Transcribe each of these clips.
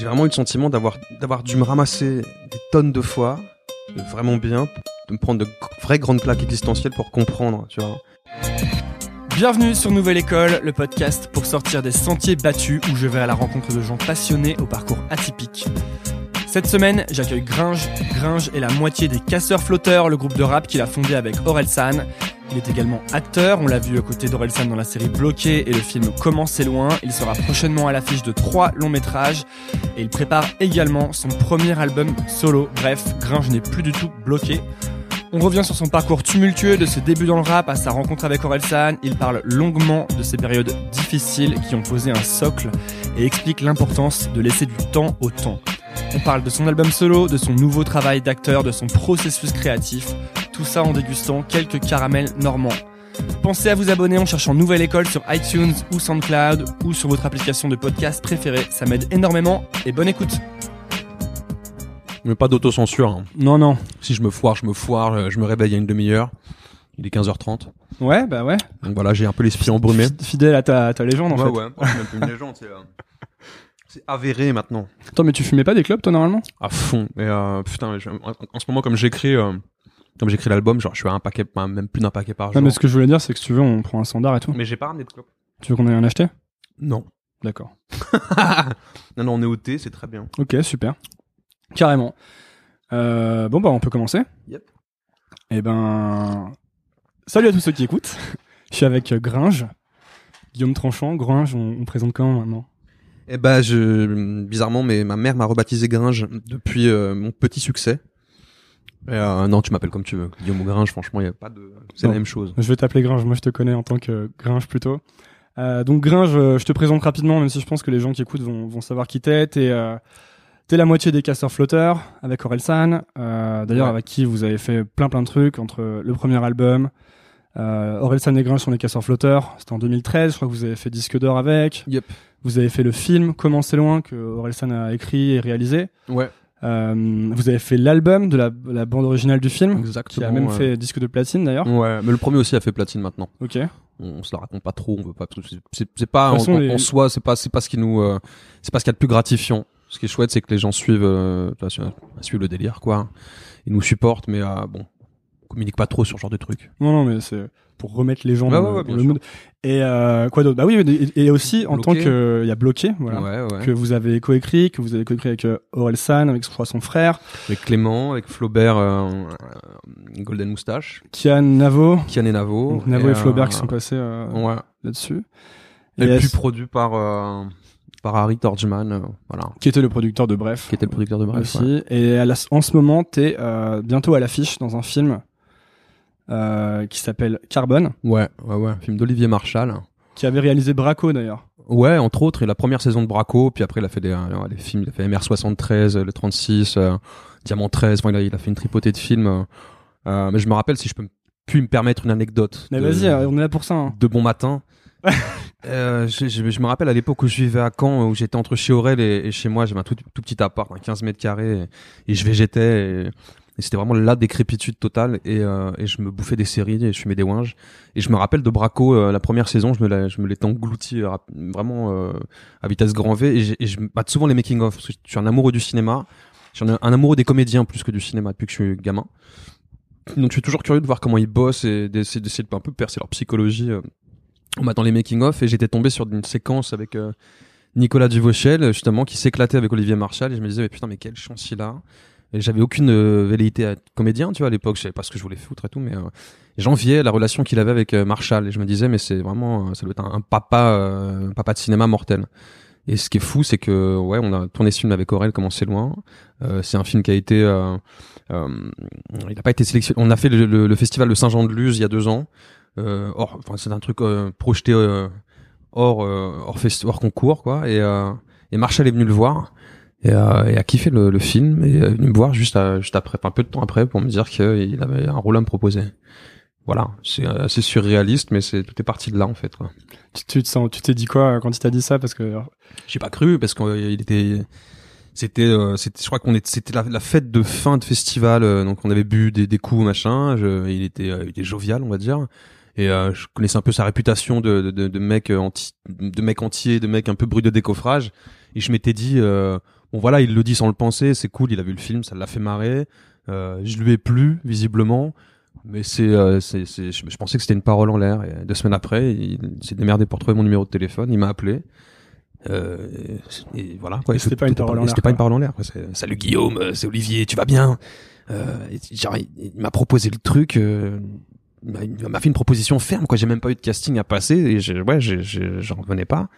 j'ai vraiment eu le sentiment d'avoir d'avoir dû me ramasser des tonnes de fois, de vraiment bien, de me prendre de vraies grandes claques existentielles pour comprendre, tu vois. Bienvenue sur Nouvelle École, le podcast pour sortir des sentiers battus où je vais à la rencontre de gens passionnés au parcours atypique. Cette semaine, j'accueille Gringe. Gringe est la moitié des Casseurs Flotteurs, le groupe de rap qu'il a fondé avec Aurel San. Il est également acteur, on l'a vu aux côtés d'Aurel San dans la série Bloqué et le film Comment c'est loin. Il sera prochainement à l'affiche de trois longs métrages et il prépare également son premier album solo. Bref, Gringe n'est plus du tout bloqué. On revient sur son parcours tumultueux de ses débuts dans le rap à sa rencontre avec Orelsan. Il parle longuement de ces périodes difficiles qui ont posé un socle et explique l'importance de laisser du temps au temps. On parle de son album solo, de son nouveau travail d'acteur, de son processus créatif. Tout ça en dégustant quelques caramels normands. Pensez à vous abonner en cherchant Nouvelle École sur iTunes ou SoundCloud ou sur votre application de podcast préférée. Ça m'aide énormément et bonne écoute. Mais pas d'autocensure. Hein. Non, non. Si je me foire, je me foire, euh, je me réveille il y a une demi-heure. Il est 15h30. Ouais, bah ouais. Donc voilà, j'ai un peu l'esprit embrumé. Fidèle à ta, légende en ouais, fait. ouais. C'est même plus une légende, c'est, euh, c'est avéré maintenant. Attends, mais tu fumais pas des clubs toi normalement? À fond. Mais euh, putain, en ce moment, comme j'écris, euh, comme j'écris l'album, genre, je suis à un paquet, même plus d'un paquet par Non, jour. mais ce que je voulais dire, c'est que si tu veux, on prend un standard et tout. Mais j'ai pas ramené de clope. Tu veux qu'on aille en acheter? Non. D'accord. non, non, on est au thé, c'est très bien. Ok, super. Carrément. Euh, bon, bah, on peut commencer. Yep. Eh ben. Salut à tous ceux qui écoutent. Je suis avec Gringe. Guillaume Tranchant. Gringe, on, on présente comment maintenant? Eh ben, je, bizarrement, mais ma mère m'a rebaptisé Gringe depuis euh, mon petit succès. Euh, non, tu m'appelles comme tu veux. Guillaume ou Gringe, franchement, il a pas de, c'est la même chose. Je vais t'appeler Gringe. Moi, je te connais en tant que Gringe plutôt. Euh, donc, Gringe, euh, je te présente rapidement, même si je pense que les gens qui écoutent vont, vont savoir qui t'es. T'es euh, la moitié des casseurs flotteurs avec Orelsan. D'ailleurs, Ouais. avec qui vous avez fait plein plein de trucs entre le premier album. Orelsan et Gringe sont les casseurs flotteurs. C'était en 2013. Je crois que vous avez fait disque d'or avec. Yep. Vous avez fait le film Comment c'est loin que Orelsan a écrit et réalisé. Ouais. Euh, vous avez fait l'album de la, la bande originale du film, Exactement. qui a même ouais. fait disque de platine d'ailleurs. Ouais, mais le premier aussi a fait platine maintenant. Ok. On, on se la raconte pas trop, on veut pas. c'est- pas en, toute façon, en- les- en soi, c'est pas, c'est pas ce qui nous, euh, c'est pas ce qu'il y a de plus gratifiant. Ce qui est chouette, c'est que les gens suivent, euh, suivent le délire, quoi. Ils nous supportent, mais bon, on communique pas trop sur ce genre de trucs. Non, non, mais c'est pour remettre les gens dans, ouais, le- ouais, mood. Et euh, quoi d'autre? Bah oui, et, et aussi en tant que il y a bloqué, voilà, Ouais, ouais. que vous avez coécrit, que vous avez coécrit avec euh, Aurel San, avec je crois son frère, Avec Clément, avec Flaubert, euh, euh, Golden Moustache, Kian Navo, Kian et Navo. Donc, Navo et, euh, Flaubert qui sont passés euh, Ouais. là-dessus. Et, plus produit par, euh, par Harry Torgman, euh, voilà. qui était le producteur de Bref. Qui était le producteur de Bref. aussi. ouais. Et à la- en ce moment, t'es euh, bientôt à l'affiche dans un film euh, qui s'appelle Carbone, Ouais, ouais, ouais. Film d'Olivier Marshall. qui avait réalisé Braco d'ailleurs. Ouais, entre autres, et la première saison de Braco, puis après il a fait des, euh, des films, il a fait MR73, euh, le 36, euh, Diamant 13, enfin, il, a, il a fait une tripotée de films. mais je me rappelle, si je peux puis me permettre une anecdote Mais vas-y, on est là pour ça. hein. de bon matin. euh, je, je- je me rappelle à l'époque où je vivais à Caen, où j'étais entre chez Aurel et, et chez moi, j'avais un tout, tout petit appart, un 15 mètres carrés, et, et je végétais, et, c'était vraiment la décrépitude totale, et, euh, et je me bouffais des séries, et je fumais des winges. Et je me rappelle de Braco, euh, la première saison, je me la- je me l'étais englouti euh, vraiment euh, à vitesse grand V, et, et je bats souvent les making-of, parce que je suis un amoureux du cinéma, je suis un, amoureux des comédiens plus que du cinéma depuis que je suis gamin. Donc je suis toujours curieux de voir comment ils bossent et d'essayer d'essayer de un peu percer leur psychologie euh, en battant les making-of, et j'étais tombé sur une séquence avec euh, Nicolas Duvauchel, justement, qui s'éclatait avec Olivier Marchal, et je me disais, mais putain, mais quelle chance il a. J'avais aucune euh, velléité à être comédien, tu vois, à l'époque, je savais pas ce que je voulais foutre et tout, mais euh, j'enviais la relation qu'il avait avec euh, Marshall, et je me disais, mais c'est vraiment, ça doit être un, papa, un papa de cinéma mortel. Et ce qui est fou, c'est que, ouais, on a tourné ce film avec Aurel, comment c'est loin. Euh, c'est un film qui a été, euh, euh, il n'a pas été sélectionné. On a fait le, le- le festival de Saint-Jean-de-Luz il y a deux ans. Hors, enfin, c'est un truc projeté hors, hors, hors concours, quoi. Et, et Marshall est venu le voir et, euh, et a kiffé le, le film et est venu me voir juste, à- juste après, un peu de temps après, pour me dire qu'il avait un rôle à me proposer. Voilà, c'est euh, assez surréaliste, mais c'est tout est parti de là en fait. Quoi. Tu, tu te sens, tu t'es dit quoi euh, quand il t'a dit ça? Parce que J'ai pas cru parce qu'il était, c'était, euh, c'était, je crois qu'on était, c'était la, la fête de fin de festival, euh, donc on avait bu des, des coups machin. Je, il était, euh, il était jovial, on va dire. Et euh, je connaissais un peu sa réputation de, de, de, de mec euh, anti, de mec entier, de mec un peu bruit de décoffrage. Et je m'étais dit, euh, bon voilà, il le dit sans le penser, c'est cool, il a vu le film, ça l'a fait marrer. Euh, je lui ai plu visiblement, mais c'est, euh, c'est, c'est je, je pensais que c'était une parole en l'air. Et deux semaines après, il, s'est démerdé pour trouver mon numéro de téléphone, il m'a appelé. Euh, et voilà. Quoi. Et c'était pas une parole en l'air, C'était pas une parole en l'air. quoi. C'est, Salut Guillaume, euh, c'est Olivier, tu vas bien? Euh, et genre, il, il m'a proposé le truc. euh, il m'a- il m'a fait une proposition ferme. Quoi, j'ai même pas eu de casting à passer. Et j'ai- ouais, j'ai- j'ai- j'en revenais pas.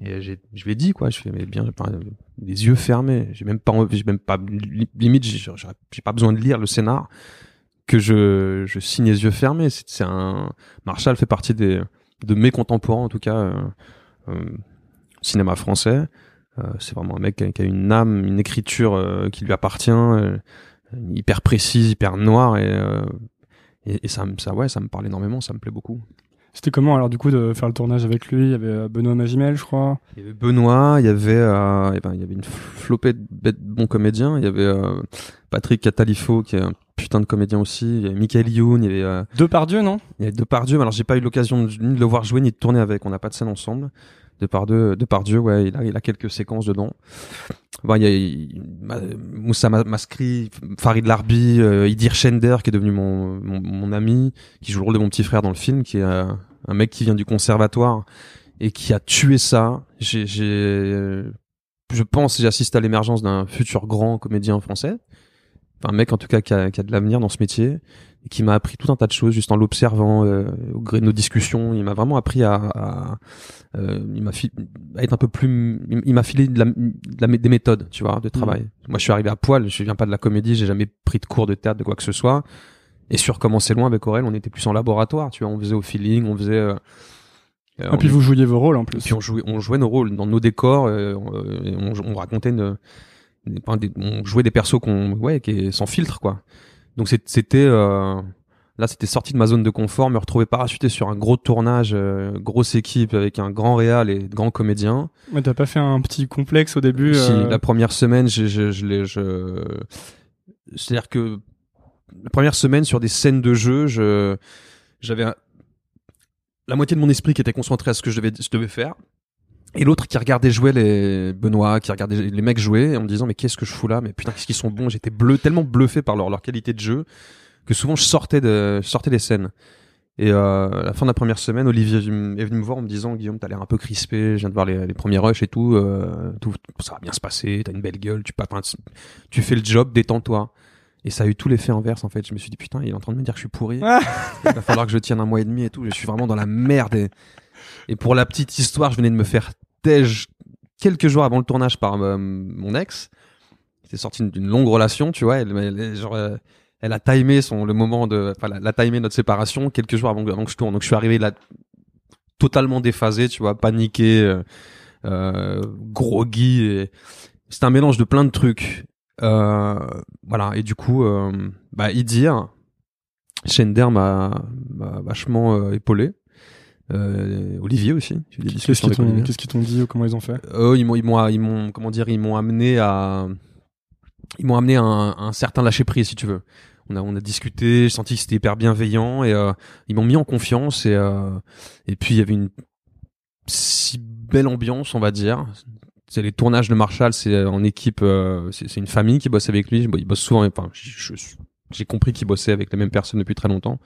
Et je lui ai dit quoi. Je fais mais bien, les yeux fermés. J'ai même pas, j'ai même pas li- limite. J'ai, pas besoin de lire le scénar que je, je signe les yeux fermés. C'est, un Marshall fait partie des de mes contemporains en tout cas. euh, euh, cinéma français. Euh, c'est vraiment un mec qui a, une âme, une écriture euh, qui lui appartient, euh, hyper précise, hyper noire et, et, et ça, ça, ouais, ça me parle énormément, ça me plaît beaucoup. C'était comment alors du coup de faire le tournage avec lui? Il y avait euh, Benoît Magimel, je crois. Il y avait Benoît, il y avait, euh, eh ben, il y avait une flopée de bêtes bons comédiens. Il y avait euh, Patrick Catalifo qui est un putain de comédien aussi. Il y avait Michael Youn, il y avait, euh, Depardieu, non? il y avait Depardieu. mais Alors j'ai pas eu l'occasion ni de le voir jouer ni de tourner avec. On n'a pas de scène ensemble. Depardieu, Depardieu, ouais, il a, il a quelques séquences dedans. Bon, il y a il- Moussa Ma- Maskri, Farid Larbi, euh, Idir Shender qui est devenu mon, mon, ami, qui joue le rôle de mon petit frère dans le film, qui est euh, un mec qui vient du conservatoire et qui a tué ça. J'ai, j'ai, je pense, j'assiste à l'émergence d'un futur grand comédien français. Un mec en tout cas qui a, qui a de l'avenir dans ce métier et qui m'a appris tout un tas de choses juste en l'observant euh, au gré de nos discussions. Il m'a vraiment appris à, à, euh, il m'a à être un peu plus, il m'a filé de la, de la- des méthodes, tu vois, de travail. Moi, je suis arrivé à poil, je viens pas de la comédie, j'ai jamais pris de cours de théâtre, de quoi que ce soit. Et sur comment c'est loin avec Aurel, on était plus en laboratoire, tu vois, on faisait au feeling, on faisait. euh, euh, Et puis vous jouiez vos rôles en plus. puis on jouait, on jouait nos rôles dans nos décors, euh, on, euh, et on, on racontait une, on jouait des persos qu'on, ouais, qui est sans filtre, quoi. Donc c'était, euh, là, c'était sorti de ma zone de confort, me retrouver parachuté sur un gros tournage, euh, grosse équipe avec un grand réal et de grands comédiens. Mais t'as pas fait un petit complexe au début Si, euh, la première semaine, je, je, je je, c'est-à-dire que la première semaine sur des scènes de jeu, je, j'avais un- la moitié de mon esprit qui était concentré à ce que je devais, je devais faire. Et l'autre qui regardait jouer les Benoît, qui regardait les mecs jouer en me disant mais qu'est-ce que je fous là? Mais putain qu'est-ce qu'ils sont bons J'étais bleu, tellement bluffé par leur, leur qualité de jeu que souvent je sortais de, je sortais des scènes. Et euh, à la fin de la première semaine, Olivier est venu me voir en me disant Guillaume, t'as l'air un peu crispé, je viens de voir les, les premiers rushs et tout, euh, tout, ça va bien se passer, t'as une belle gueule, tu, pas, tu fais le job, détends-toi. Et ça a eu tout l'effet inverse en fait. Je me suis dit putain, il est en train de me dire que je suis pourri. Ah. il va falloir que je tienne un mois et demi et tout. Je suis vraiment dans la merde. Et, et pour la petite histoire, je venais de me faire quelques jours avant le tournage par euh, mon ex. C'était sorti d'une- longue relation, tu vois. Euh, elle a timé son le moment de, enfin, elle a timé notre séparation quelques jours avant, que- je tourne. Donc je suis arrivé là totalement déphasé, tu vois, paniqué, euh, euh, groggy. C'était un mélange de plein de trucs. Voilà. Et du coup, bah, Idir, Shender m'a vachement épaulé. Euh, Olivier aussi. Qu'est-ce qu'ils t'ont dit ou comment ils ont fait? Eux, ils m'ont, ils m'ont, ils m'ont, comment dire, ils m'ont amené à, ils m'ont amené à un, certain lâcher prise, si tu veux. On a, on a discuté, j'ai senti que c'était hyper bienveillant et euh, ils m'ont mis en confiance et euh, et puis il y avait une si belle ambiance, on va dire. C'est les tournages de Marshall, c'est en équipe, euh, c'est une famille qui bosse avec lui. Bon, il bosse souvent, enfin, j'ai compris qu'il bossait avec les mêmes personnes depuis très longtemps.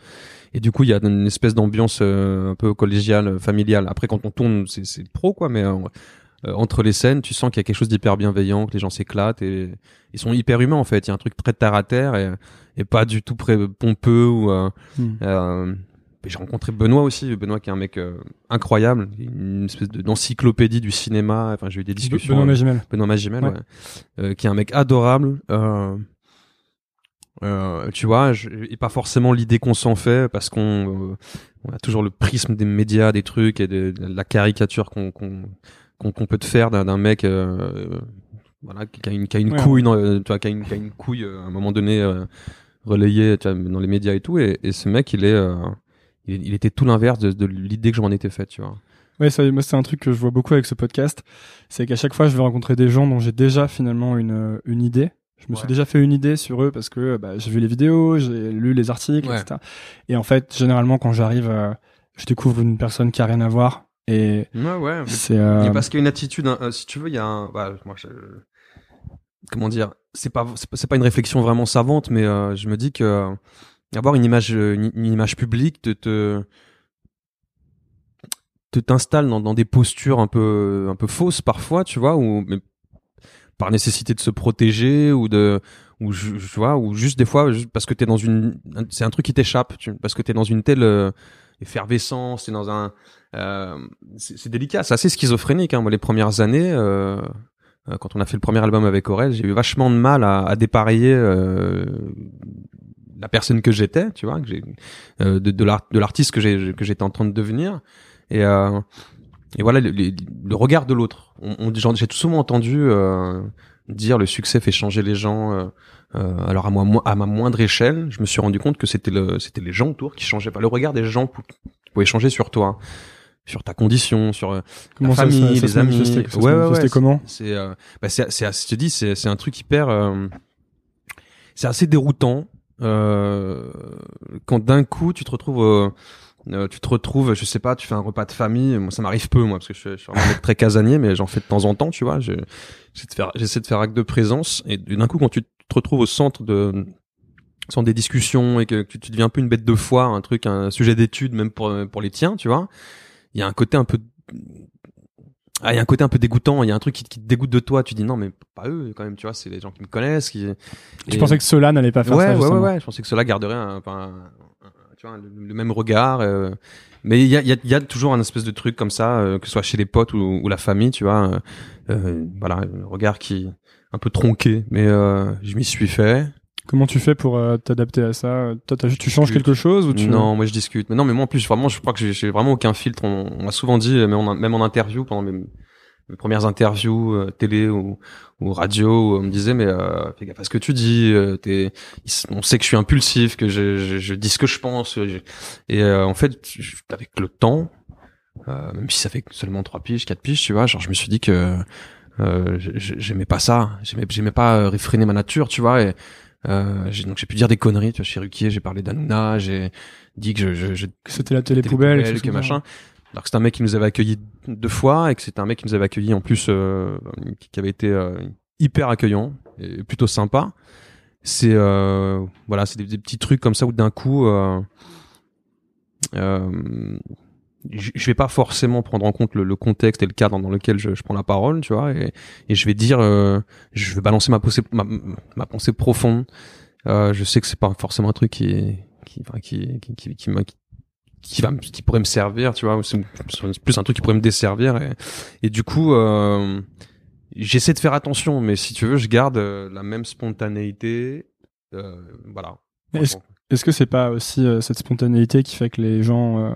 Et du coup, il y a une espèce d'ambiance euh, un peu collégiale, familiale. Après, quand on tourne, c'est c'est pro, quoi, mais euh, euh, entre les scènes, tu sens qu'il y a quelque chose d'hyper bienveillant, que les gens s'éclatent et ils sont hyper humains en fait. Il y a un truc très terre à terre et, et pas du tout pompeux ou. euh, Hmm. euh, j'ai rencontré Benoît aussi, Benoît qui est un mec euh, incroyable, une espèce de- d'encyclopédie du cinéma. Enfin, j'ai eu des discussions. Benoît Magimel. Benoît Magimel, Ouais. ouais. Euh, qui est un mec adorable. Euh, tu vois, je- et pas forcément l'idée qu'on s'en fait, parce qu'on euh, on a toujours le prisme des médias, des trucs et de, de la caricature qu'on qu'on qu'on qu'on peut te faire d'un mec, euh, voilà, qui a une qui a une Ouais. couille, dans, euh, tu vois, qui a une qui a une couille euh, à un moment donné euh, relayée, tu vois, dans les médias et tout. Et, et ce mec, il est, euh, il, il était tout l'inverse de, de l'idée que je m'en étais faite, tu vois. Ouais, ça, moi, c'est un truc que je vois beaucoup avec ce podcast. C'est qu'à chaque fois, je vais rencontrer des gens dont j'ai déjà finalement une, une idée. Je me suis déjà fait une idée sur eux parce que bah, j'ai vu les vidéos, j'ai lu les articles, Ouais. etc. Et en fait, généralement, quand j'arrive, euh, je découvre une personne qui a rien à voir. Et Ouais, ouais. c'est. euh, parce qu'il y a une attitude, hein, euh, si tu veux, il y a un. Bah, moi, je- comment dire, c'est pas c'est pas- une réflexion vraiment savante, mais euh, je me dis que avoir une image une, une image publique te te te t'installe dans, dans des postures un peu un peu fausses parfois, tu vois, ou mais par nécessité de se protéger ou de ou je, je- vois ou juste des fois parce que t'es dans une un- c'est un truc qui t'échappe parce que t'es dans une telle euh, effervescence t'es dans un euh, c'est délicat c'est assez schizophrénique hein. moi les premières années euh, euh, quand on a fait le premier album avec Aurel j'ai eu vachement de mal à, à dépareiller euh, la personne que j'étais tu vois que j'ai de de l'art de l'artiste que j'ai que j'étais en train de devenir et et voilà le, le- le regard de l'autre. On, on j'ai tout souvent entendu euh, dire le succès fait changer les gens euh, euh, alors à moi mo- à ma moindre échelle. Je me suis rendu compte que c'était le c'était les gens autour qui changeaient pas. Le regard des gens pou- qui pouvaient changer sur toi sur ta condition sur euh, Comment ça, famille, ça, ça les amis. Ouais, ouais, manifestait ouais, comment c'est euh, bah c'est je te dis c'est c'est un truc hyper euh, c'est assez déroutant euh, quand d'un coup tu te retrouves euh, tu te retrouves je sais pas tu fais un repas de famille. Moi ça m'arrive peu moi parce que je, suis- je suis vraiment un mec très casanier mais j'en fais de temps en temps tu vois. Je j'essaie de faire j'essaie de faire acte de présence. Et d'un coup quand tu te retrouves au centre de centre des discussions et que tu, tu deviens un peu une bête de foire un truc un sujet d'étude même pour pour les tiens tu vois il y a un côté un peu ah, il y a un côté un peu dégoûtant, il y a un truc qui, qui te dégoûte de toi, tu dis non mais pas eux quand même, tu vois, c'est les gens qui me connaissent qui Tu et- pensais que ceux-là n'allaient pas faire ouais, ça ouais, ouais, ouais, je pensais que cela garderait un, un- un- tu vois, le, le même regard euh, mais il y a, y, a, y a toujours un espèce de truc comme ça euh, que ce soit chez les potes ou, ou la famille, tu vois, euh, euh, voilà, un regard qui un peu tronqué, mais euh, je m'y suis fait. Comment tu fais pour euh, t'adapter à ça? Toi, tu changes quelque chose ou tu Non, moi je discute. Mais non, mais moi en plus, vraiment, je crois que j'ai- vraiment aucun filtre. On, on m'a souvent dit, même en, même en interview, pendant mes, mes premières interviews euh, télé ou, ou radio, on me disait, mais euh, fais gaffe à ce que tu dis. euh, t'es, on sait que je suis impulsif, que je, je, je dis ce que je pense. euh, je- et euh, en fait, avec le temps, euh, même si ça fait seulement trois piges, quatre piges, tu vois, genre je me suis dit que euh, j'ai- j'aimais pas ça. J'aimais, j'aimais pas euh, réfréner ma nature, tu vois. Et, euh, j'ai, donc j'ai pu dire des conneries, tu vois, chez Ruquier, j'ai parlé d'Anouna, j'ai dit que je, je, c'était la télé poubelle, que machin. Alors c'est un mec qui nous avait accueillis deux fois et que c'était un mec qui nous avait accueillis en plus euh, qui avait été euh, hyper accueillant et plutôt sympa. C'est euh, voilà, c'est des, petits trucs comme ça où d'un coup euh, euh, je vais pas forcément prendre en compte le, contexte et le cadre dans lequel je, prends la parole, tu vois, et, je vais dire, euh, je vais balancer ma pensée, ma, ma profonde. Je sais que c'est pas forcément un truc qui, qui, qui, qui, qui, qui, qui, va, qui pourrait me servir, tu vois, c'est c'est plus un truc qui pourrait me desservir, et, et du coup, euh, j'essaie de faire attention, mais si tu veux, je garde euh, la même spontanéité, euh, voilà. Est-ce est-ce que c'est pas aussi euh, cette spontanéité qui fait que les gens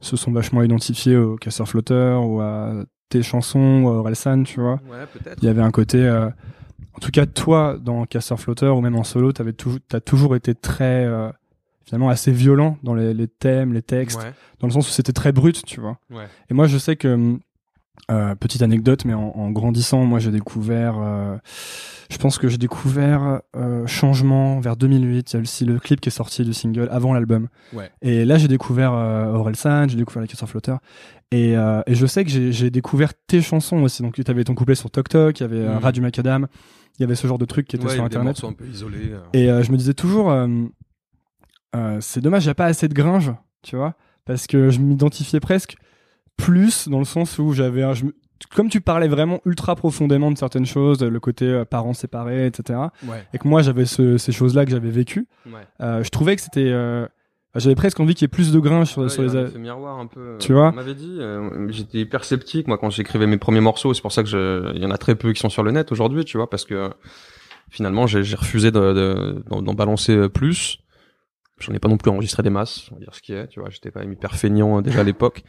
se sont vachement identifiés au casseur flotteur ou à tes chansons ou à Orelsan, tu vois? Ouais, peut-être. Il y avait un côté, en tout cas toi dans casseur flotteur ou même en solo, t'avais toujours, t'as toujours été très finalement assez violent dans les, les thèmes, les textes, Ouais, dans le sens où c'était très brut, tu vois. ouais. Et moi, je sais que euh, petite anecdote, mais en, en grandissant, moi, j'ai découvert. euh, je pense que j'ai découvert euh, Changement vers 2008. Il y a aussi le clip qui est sorti du single avant l'album. Ouais. Et là, j'ai découvert euh, Orelsan, j'ai découvert les casseurs flotteurs. Et, et je sais que j'ai découvert tes chansons aussi. Donc, tu avais ton couplet sur Tok Tok, il y avait. Radio Macadam, il y avait ce genre de trucs qui étaient Ouais, sur Internet. un peu isolés. Et je me disais toujours, euh, c'est dommage, il n'y a pas assez de gringe, tu vois, parce que je m'identifiais presque plus dans le sens où j'avais, un- je comme tu parlais vraiment ultra profondément de certaines choses, le côté euh, parents séparés, etc., Ouais, et que moi j'avais ce- ces choses-là que j'avais vécues, ouais. euh, je trouvais que c'était, j'avais presque envie qu'il y ait plus de gringe sur, Ouais, sur les. a effet miroir un peu. Tu vois On m'avait dit, j'étais hyper sceptique moi quand j'écrivais mes premiers morceaux. C'est pour ça que je, il y en a très peu qui sont sur le net aujourd'hui, tu vois, parce que finalement j'ai refusé de- de- d'en balancer plus. J'en ai pas non plus enregistré des masses, on va dire ce qui est, tu vois. J'étais pas hyper feignant euh, déjà à l'époque,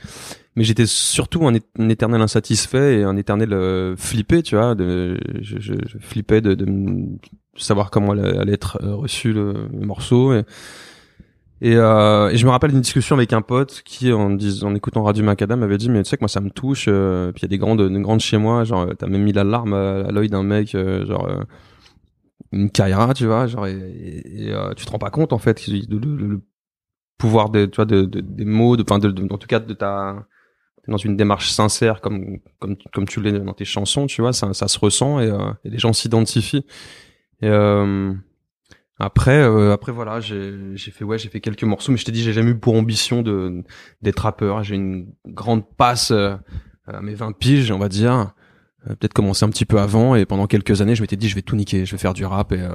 mais j'étais surtout un, éternel insatisfait et un éternel euh, flippé, tu vois. Je, je, flippais de, savoir comment allait, être euh, reçu le, morceau euh, et je me rappelle d'une discussion avec un pote qui, en, écoutant Radio Macadam, m'avait dit mais tu sais que moi ça me touche. puis il y a des grandes, des grandes chez moi, genre t'as même mis la larme à, à l'œil d'un mec, genre une Kaira, tu vois, genre et, et, et, euh, tu te rends pas compte en fait de, de- de- le pouvoir de, tu vois, de, de- des mots, de, enfin de, en tout cas de ta dans une démarche sincère comme comme comme tu l'es dans tes chansons, tu vois, ça, ça se ressent et, euh, et les gens s'identifient. Et euh, après, euh, après voilà, j'ai j'ai fait ouais, j'ai fait quelques morceaux, mais je t'ai dit, j'ai jamais eu pour ambition de d'être rappeur. J'ai une grande passe euh, à mes 20 piges, on va dire. Euh, peut-être commencer un petit peu avant et pendant quelques années je m'étais dit je vais tout niquer. Je vais faire du rap et euh,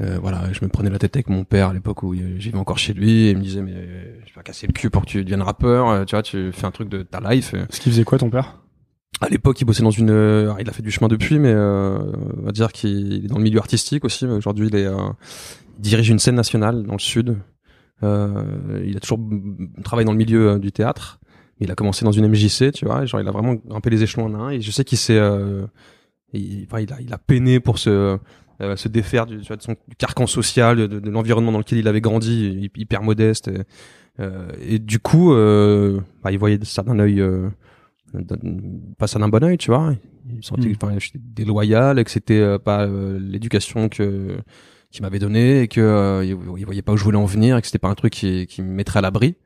euh, voilà. Je me prenais la tête avec mon père à l'époque où j'y vais encore chez lui et il me disait mais je vais casser le cul pour que tu deviennes rappeur. Euh, tu vois tu fais un truc de ta life. Ce qu'il faisait quoi ton père? à l'époque il bossait dans une euh, il a fait du chemin depuis mais euh, on va dire qu'il est dans le milieu artistique aussi aujourd'hui il est euh, il dirige une scène nationale dans le sud. Euh, il a toujours travaillé dans le milieu euh, du théâtre il a commencé dans une MJC, tu vois, genre il a vraiment grimpé les échelons en un et je sais qu'il s'est euh, il, enfin, il a il a peiné pour se euh, se défaire du, tu vois, de son du carcan social, de, de l'environnement dans lequel il avait grandi, hy- hyper modeste. Et, euh, et du coup, euh, bah, il voyait ça d'un œil, euh, pas ça d'un bon œil, tu vois. Il sentait Mm. que enfin, j'étais déloyal et que c'était euh, pas l'éducation que qu'il m'avait donné et que euh, il, il voyait pas où je voulais en venir et que c'était pas un truc qui, qui me mettrait à l'abri.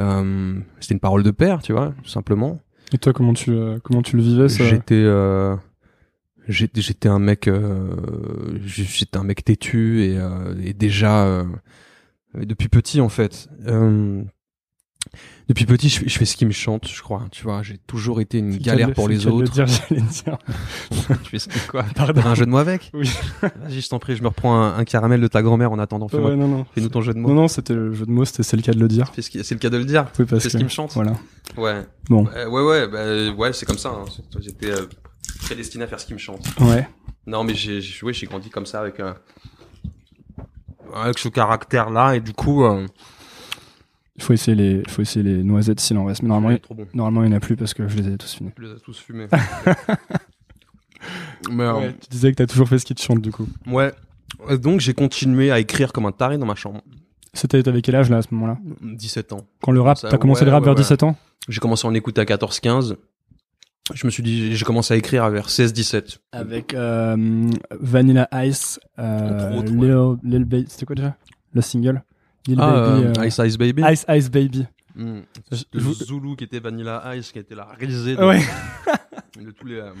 Euh, c'était une parole de père, tu vois, tout simplement. Et toi, comment tu, euh, comment tu le vivais ça? J'étais euh, j'étais un mec euh, j'étais un mec têtu et, euh, et déjà euh, depuis petit en fait. Depuis petit, je, fais- je fais ce qui me chante, je crois. Tu vois, j'ai toujours été une le galère pour les de le autres. dire, dire. tu fais quoi? Pardon. Un jeu de mots avec? Oui. Vas-y, je t'en prie, je me reprends un, un caramel de ta grand-mère en attendant. Fais-moi- Ouais, non, non. Fais-nous ton jeu de mots. Non, non, c'était le jeu de mots, c'était c'est le cas de le dire. Fais ce qui- C'est le cas de le dire. Oui, parce ce qui me chante. Voilà. Ouais. Bon. Euh, ouais, ouais, bah, ouais, c'est comme ça. hein. J'étais euh, prédestiné à faire ce qui me chante. Ouais. Non, mais j'ai, j'ai, ouais, j'ai grandi comme ça avec, euh, avec ce caractère-là et du coup, euh, Il faut essayer les, il faut essayer les noisettes s'il en reste. Mais normalement, il est il, trop bon. normalement, il n'y en a plus parce que je les ai tous finis. Tu les as tous fumés. mais euh, tu disais que t'as toujours fait ce qui te chante, du coup. ouais. Euh, Donc j'ai continué à écrire comme un taré dans ma chambre. C'était, t'avais quel âge, là, à ce moment-là? 17 ans. Quand le rap, t'as commencé ouais, le rap ouais, vers ouais. 17 ans? J'ai commencé à en écouter à 14-15. Je me suis dit, j'ai commencé à écrire vers 16-17. Avec, euh, Vanilla Ice, euh, Lil, Lil Baby, c'était quoi déjà? Le single? Lil Ah, Baby, euh, euh, Ice Ice Baby. Ice Ice Baby. Mm. Le je- Zulu qui était Vanilla Ice, qui était la risée de, Ouais. de tous les. euh,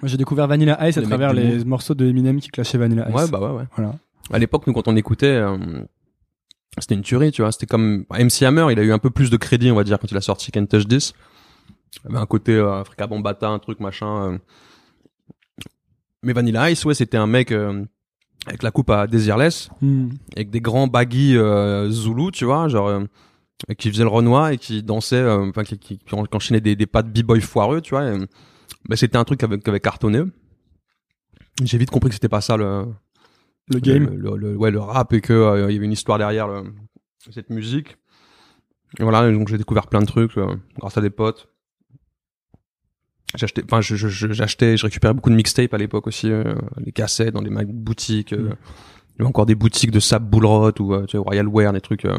Moi, j'ai découvert Vanilla Ice à Les travers les morceaux de Eminem qui clashaient Vanilla Ice. Ouais, bah ouais, ouais. Voilà. À l'époque, nous, quand on écoutait, euh, c'était une tuerie, tu vois. C'était comme bah, MC Hammer, il a eu un peu plus de crédit, on va dire, quand il a sorti Can't Touch This. Il avait un côté euh, Africa Bombata, un truc machin. euh. Mais Vanilla Ice, ouais, c'était un mec euh, avec la coupe à Desireless, Hmm. avec des grands baggy euh, Zulu, tu vois, genre euh, qui faisait le Renoir et qui dansait, euh, enfin qui, qui, qui en- qui enchaînait des, des pas de b-boy foireux, tu vois. et, bah, c'était un truc qui avait, qui avait cartonné. J'ai vite compris que c'était pas ça le, Le game. le, le- le- ouais, le rap et que euh, il y avait une histoire derrière le- cette musique. Et voilà, donc j'ai découvert plein de trucs euh, grâce à des potes. J'achetais, enfin, je, je, je- j'achetais, je récupérais beaucoup de mixtapes à l'époque aussi, euh, les cassettes dans les boutiques. euh, Mm. Il y avait encore des boutiques de sap Bullrot ou euh, tu vois, Royal Wear, des trucs. Euh,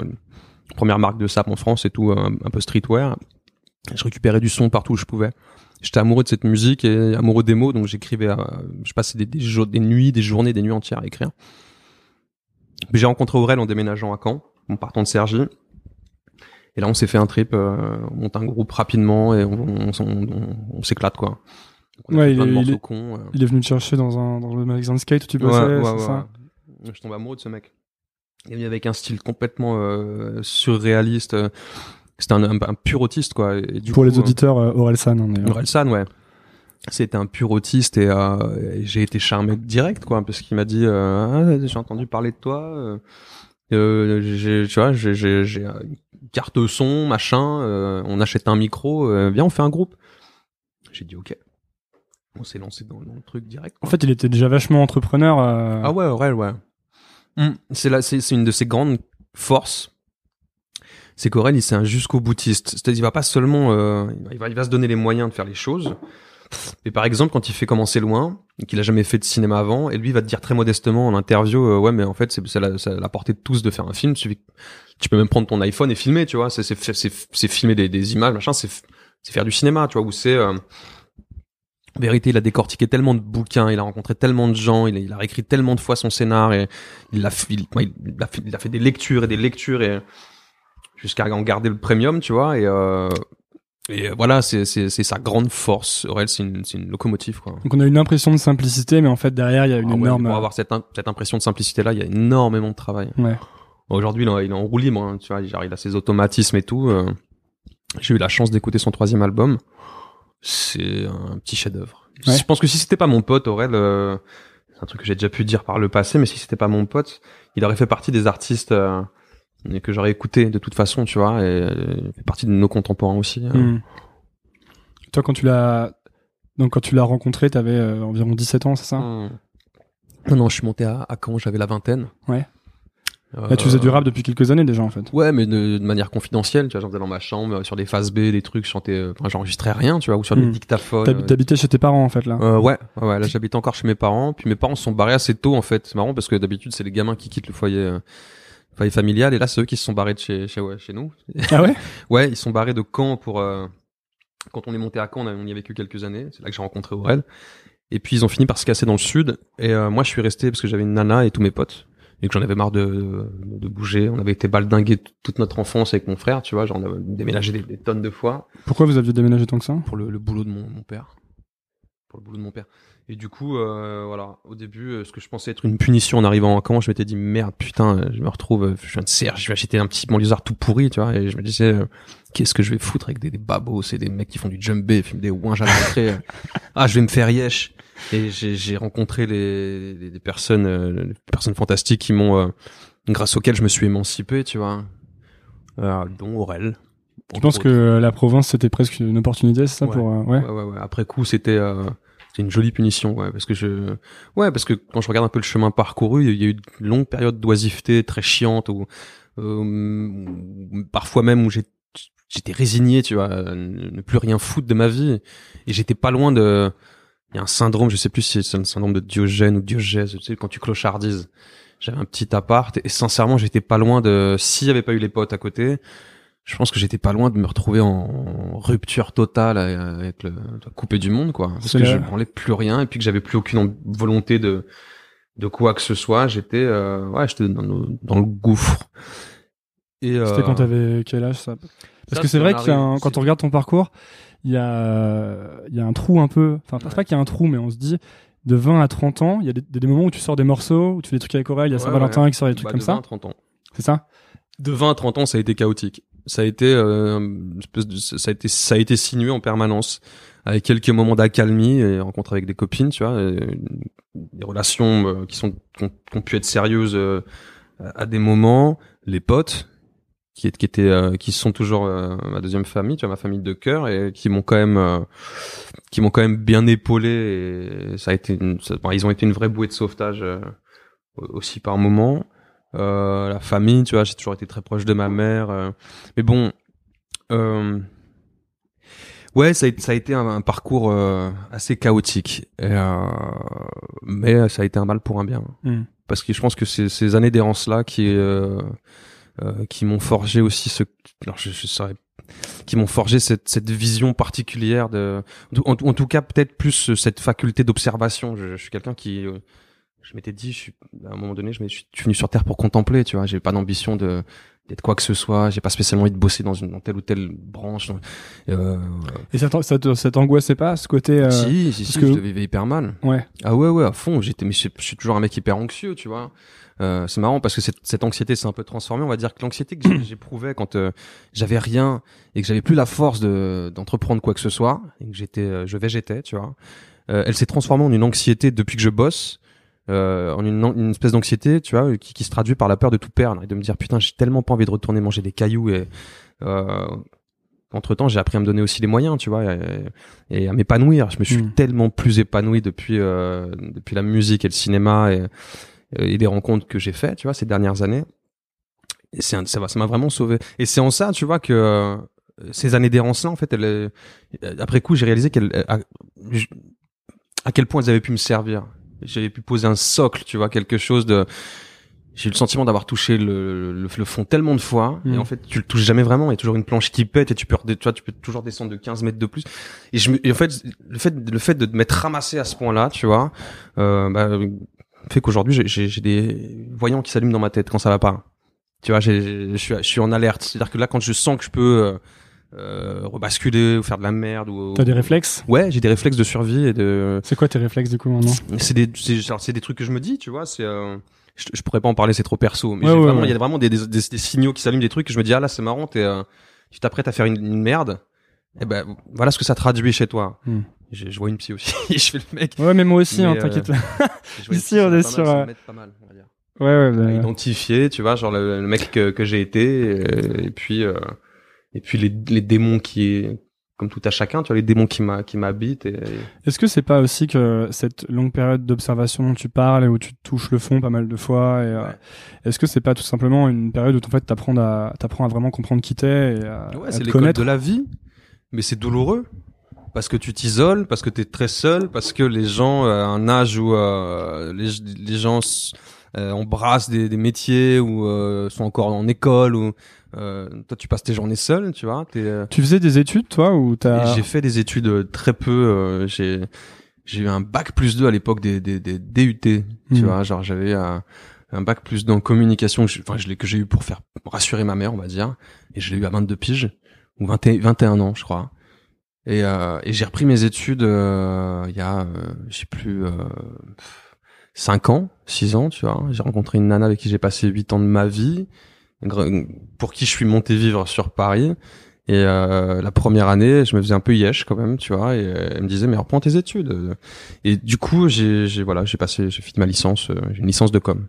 première marque de sap en France et tout, euh, un, un peu streetwear. Je récupérais du son partout où je pouvais. J'étais amoureux de cette musique et amoureux des mots, donc j'écrivais, euh, je passais des, des, des nuits, des journées, des nuits entières à écrire. J'ai rencontré Aurel en déménageant à Caen, en partant de Sergi. Et là, on s'est fait un trip, euh, on monte un groupe rapidement et on, on, on- on- on s'éclate, quoi. Donc, Ouais, il est- il est- cons. euh. Il est venu te chercher dans un, dans le magasin de skate où tu bossais, ouais, ouais, ça? Je tombe amoureux de ce mec. Il est venu avec un style complètement euh, surréaliste. C'était un, un, un pur autiste, quoi. Et du Pour coup, les auditeurs, euh, Orelsan, hein. Orelsan, ouais. C'était un pur autiste et, euh, et j'ai été charmé direct, quoi, parce qu'il m'a dit, euh, ah, j'ai entendu parler de toi. Tu vois, j'ai, carte son, machin. euh, on achète un micro. euh, viens, on fait un groupe. J'ai dit ok. On s'est lancé dans, dans le truc direct. En fait, il était déjà vachement entrepreneur. euh, Ah ouais, Aurel, ouais. Mm. C'est là, c'est, c'est une de ses grandes forces. C'est qu'Aurel, il c'est un jusqu'au boutiste. C'est-à-dire, il va pas seulement, euh, il va, il va se donner les moyens de faire les choses. Mais par exemple, quand il fait commencer loin, et qu'il a jamais fait de cinéma avant, et lui il va te dire très modestement en interview, euh, ouais, mais en fait, c'est, la, la portée de tous de faire un film. Suffit Tu peux même prendre ton iPhone et filmer, tu vois. C'est, c'est, c'est, c'est filmer des, des images, machin. C'est, c'est faire du cinéma, tu vois, où c'est, euh, vérité, il a décortiqué tellement de bouquins, il a rencontré tellement de gens, il a, il a réécrit tellement de fois son scénar et il a, il, il a fait, il a fait des lectures et des lectures et jusqu'à en garder le premium, tu vois. Et, euh, Et voilà, c'est c'est c'est sa grande force. Aurel, c'est une c'est une locomotive quoi. Donc on a une impression de simplicité, mais en fait derrière il y a une Ah ouais, énorme. Pour avoir cette cette impression de simplicité là, il y a énormément de travail. Ouais. Aujourd'hui, il, est en- il est en roue libre, hein, tu vois, il a ses automatismes et tout. euh. J'ai eu la chance d'écouter son troisième album. C'est un petit chef-d'œuvre. Ouais. Je pense que si c'était pas mon pote, Aurel, euh, c'est un truc que j'ai déjà pu dire par le passé, mais si c'était pas mon pote, il aurait fait partie des artistes euh, que j'aurais écouté de toute façon, tu vois, et il fait partie de nos contemporains aussi. hein. Hmm. Toi quand tu l'as donc quand tu l'as rencontré, t'avais environ 17 ans, c'est ça? Hmm. Non, non, je suis monté à, à Caen, j'avais la vingtaine. Ouais. Euh, Bah, tu faisais du rap depuis quelques années déjà en fait. Ouais, mais de, de manière confidentielle, tu vois, j'en faisais dans ma chambre, sur des phases B, des trucs, je chantais, euh, enfin, j'enregistrais rien, tu vois, ou sur des Hmm. dictaphones. T'hab- euh, T'habitais chez tes parents en fait là. Euh, ouais, ouais, ouais, là j'habite encore chez mes parents, puis mes parents se sont barrés assez tôt en fait. C'est marrant parce que d'habitude c'est les gamins qui quittent le foyer, euh, foyer familial, et là c'est eux qui se sont barrés de chez, chez, ouais, chez nous. Ah ouais? Ouais, ils sont barrés de Caen pour euh, quand on est monté à Caen, on, a- on y a vécu quelques années. C'est là que j'ai rencontré Aurel. Et puis ils ont fini par se casser dans le sud. Et euh, moi je suis resté parce que j'avais une nana et tous mes potes et que j'en avais marre de, bouger. On avait été baldingués t- toute notre enfance avec mon frère, tu vois, genre on avait déménagé des, des tonnes de fois Pourquoi vous aviez déménagé tant que ça? Pour le, le boulot de mon, mon père. Pour le boulot de mon père. Et du coup, euh, voilà, au début, euh, ce que je pensais être une punition en arrivant à Caen, je m'étais dit merde, putain, euh, je me retrouve, euh, je viens de Serre, je vais acheter un petit banlieusard tout pourri, tu vois, et je me disais, euh, qu'est-ce que je vais foutre avec des, des babos, c'est des mecs qui font du jumbé, fument des ouinges à l'entrée. ah, je vais me faire yesh. Et j'ai rencontré les, les, des personnes, euh, des personnes fantastiques qui m'ont, euh, grâce auxquelles je me suis émancipé, tu vois, euh, dont Aurel. Tu penses que la province c'était presque une opportunité, c'est ça Ouais. pour euh, ouais. Ouais, ouais, ouais. Après coup, c'était euh, c'était une jolie punition, ouais, parce que je, ouais, parce que quand je regarde un peu le chemin parcouru, il y a eu une longue période d'oisiveté très chiante, ou euh, parfois même où j'ai j'étais résigné, tu vois, ne plus rien foutre de ma vie, et j'étais pas loin de, il y a un syndrome, je sais plus si c'est un syndrome de Diogène ou Diogèse, tu sais, quand tu clochardises. J'avais un petit appart et sincèrement, j'étais pas loin de, s'il y avait pas eu les potes à côté, je pense que j'étais pas loin de me retrouver en rupture totale euh, avec le coupé du monde quoi parce que la- je branlais plus rien et puis que j'avais plus aucune volonté de de quoi que ce soit j'étais euh, ouais j'étais dans, le- dans le gouffre et euh, C'était quand t'avais quel âge ça? Parce ça, que c'est vrai un- m'arrive, quand on regarde ton parcours, il y a il y a un trou un peu. Enfin, Ouais. pas qu'il y a un trou, mais on se dit de 20 à 30 ans, il y a des, des moments où tu sors des morceaux, où tu fais des trucs avec Aurel, il y a Saint-Valentin ouais. qui sort des trucs bah, comme de ça. 20 à 30 ans C'est ça? De 20 à 30 ans ça a été chaotique ça a été euh, une espèce de- ça a été ça a été sinué en permanence avec quelques moments d'accalmie et rencontres avec des copines tu vois des relations euh, qui sont qui ont, pu être sérieuses euh, à des moments. Les potes qui, qui étaient euh, qui sont toujours euh, ma deuxième famille tu vois ma famille de cœur et qui m'ont quand même qui m'ont quand même bien épaulé et ça a été une, ça- bon, ils ont été une vraie bouée de sauvetage aussi par moment euh, la famille, tu vois, j'ai toujours été très proche de ma mère. euh. mais bon, euh, ouais, ça a, été- ça a été un, un parcours euh, assez chaotique, Et, euh, mais ça a été un mal pour un bien. Hmm. Parce que je pense que c'est ces années d'errance là qui euh, euh, qui m'ont forgé aussi ce, alors je, je saurais qui m'ont forgé cette, cette vision particulière de, en, en tout cas peut-être plus cette faculté d'observation. Je, je suis quelqu'un qui, euh, je m'étais dit, je suis, à un moment donné, je, me- suis je suis venu sur Terre pour contempler, tu vois. J'ai pas d'ambition de d'être quoi que ce soit. J'ai pas spécialement envie de bosser dans une dans telle ou telle branche. Euh, Et ça, ça, ça t'angoissait pas ce côté euh, si, si, si, que- je vivais hyper mal. Ouais. Ah ouais, ouais, à fond. J'étais, mais je, je suis toujours un mec hyper anxieux, tu vois. Euh, c'est marrant parce que cette, cette anxiété s'est un peu transformée. On va dire que l'anxiété que j'éprouvais quand euh, j'avais rien et que j'avais plus la force de d'entreprendre quoi que ce soit et que j'étais, euh, je végétais, tu vois. Euh, elle s'est transformée en une anxiété depuis que je bosse. Euh, en une, une espèce d'anxiété, tu vois, qui, qui se traduit par la peur de tout perdre et de me dire putain, j'ai tellement pas envie de retourner manger des cailloux et euh, entre temps, j'ai appris à me donner aussi les moyens, tu vois, et, et à m'épanouir. Je me suis Mm. tellement plus épanoui depuis euh, depuis la musique et le cinéma et, et les rencontres que j'ai fait, tu vois, ces dernières années. Et c'est ça va, ça m'a vraiment sauvé. Et c'est en ça, tu vois, que euh, ces années d'errance là, en fait, elles, euh, après coup, j'ai réalisé qu'elles, à, je- à quel point elles avaient pu me servir. J'avais pu poser un socle, tu vois, quelque chose de. J'ai eu le sentiment d'avoir touché le, le, le fond tellement de fois, Mm. et en fait, tu le touches jamais vraiment. Il y a toujours une planche qui pète, et tu peux, tu vois, tu peux toujours descendre de 15 mètres de plus. Et je, me- et en fait, le fait, le fait de m'être ramassé à ce point-là, tu vois, euh, bah, fait qu'aujourd'hui, j'ai- des voyants qui s'allument dans ma tête quand ça va pas. Tu vois, je suis, je suis en alerte. C'est-à-dire que là, quand je sens que je peux euh, euh, rebasculer ou faire de la merde ou T'as des réflexes? Ouais j'ai des réflexes de survie et de C'est quoi tes réflexes du coup maintenant? C'est des c'est genre, c'est des trucs que je me dis tu vois c'est euh, je, je pourrais pas en parler c'est trop perso mais Ouais, j'ai ouais, vraiment il y a vraiment des, des, des, des signaux qui s'allument des trucs que je me dis ah là c'est marrant t'es euh, tu t'apprêtes à faire une, une merde et ben voilà ce que ça traduit chez toi Hmm. je, je vois une psy aussi je fais le mec Ouais, mais moi aussi, Mais, hein, euh, t'inquiète. Ici, on est sur, ouais, ouais. à le- identifier, tu vois, genre le, le mec que, que j'ai été, euh, et puis euh, et puis les, les démons qui, comme tout à chacun, tu vois, les démons qui m'habitent. Et, Est-ce que c'est pas aussi que cette longue période d'observation dont tu parles et où tu touches le fond pas mal de fois, et, euh, est-ce que c'est pas tout simplement une période où en fait t'apprends à t'apprends à vraiment comprendre qui t'es et à, ouais, à c'est te connaître? de la vie, mais c'est douloureux parce que tu t'isoles, parce que t'es très seul, parce que les gens euh, à un âge où euh, les, les gens euh, embrassent des, des métiers ou euh, sont encore en école ou euh, toi tu passes tes journées seul, tu vois, t'es euh, Tu faisais des études, toi, ou t'as J'ai fait des études euh, très peu. euh, j'ai j'ai eu un bac plus 2 à l'époque des, des, des DUT. Tu Mhm. vois, genre j'avais un, un bac plus dans communication. Enfin, je l'ai que j'ai eu pour faire rassurer ma mère, on va dire. Et je l'ai eu à 22 piges ou 21, 21 ans, je crois. Et, euh, et j'ai repris mes études euh, il y a, euh, je sais plus, euh, 5 ans, 6 ans, tu vois. J'ai rencontré une nana avec qui j'ai passé 8 ans de ma vie, pour qui je suis monté vivre sur Paris. Et euh, la première année, je me faisais un peu yesh quand même, tu vois. Et euh, elle me disait mais reprends tes études. Et du coup, j'ai, j'ai voilà, j'ai passé, j'ai fait ma licence, euh, j'ai une licence de com,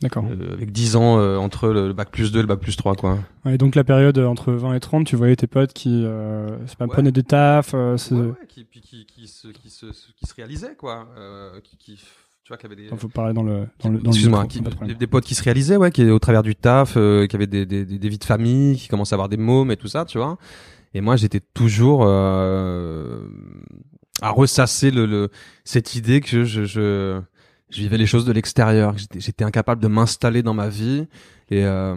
D'accord. euh, avec 10 ans euh, entre le, bac plus 2 et le bac plus 3 quoi. Ouais, et donc la période euh, entre 20 et 30, tu voyais tes potes qui, euh, c'est pas Ouais. prenaient des tafs, euh, Ouais, qui, qui, qui, se, qui, se, qui se réalisaient quoi, euh, qui, qui, tu vois, qui avaient des Attends, faut parler dans le dans le dans le Excuse-moi, de des, des potes qui se réalisaient, ouais, qui au travers du taf, euh, qui avaient des, des, des, des vies de famille, qui commençaient à avoir des mômes et tout ça, tu vois. Et moi, j'étais toujours euh, à ressasser le, le cette idée que je, je, je vivais les choses de l'extérieur, que j'étais, j'étais incapable de m'installer dans ma vie. Et euh,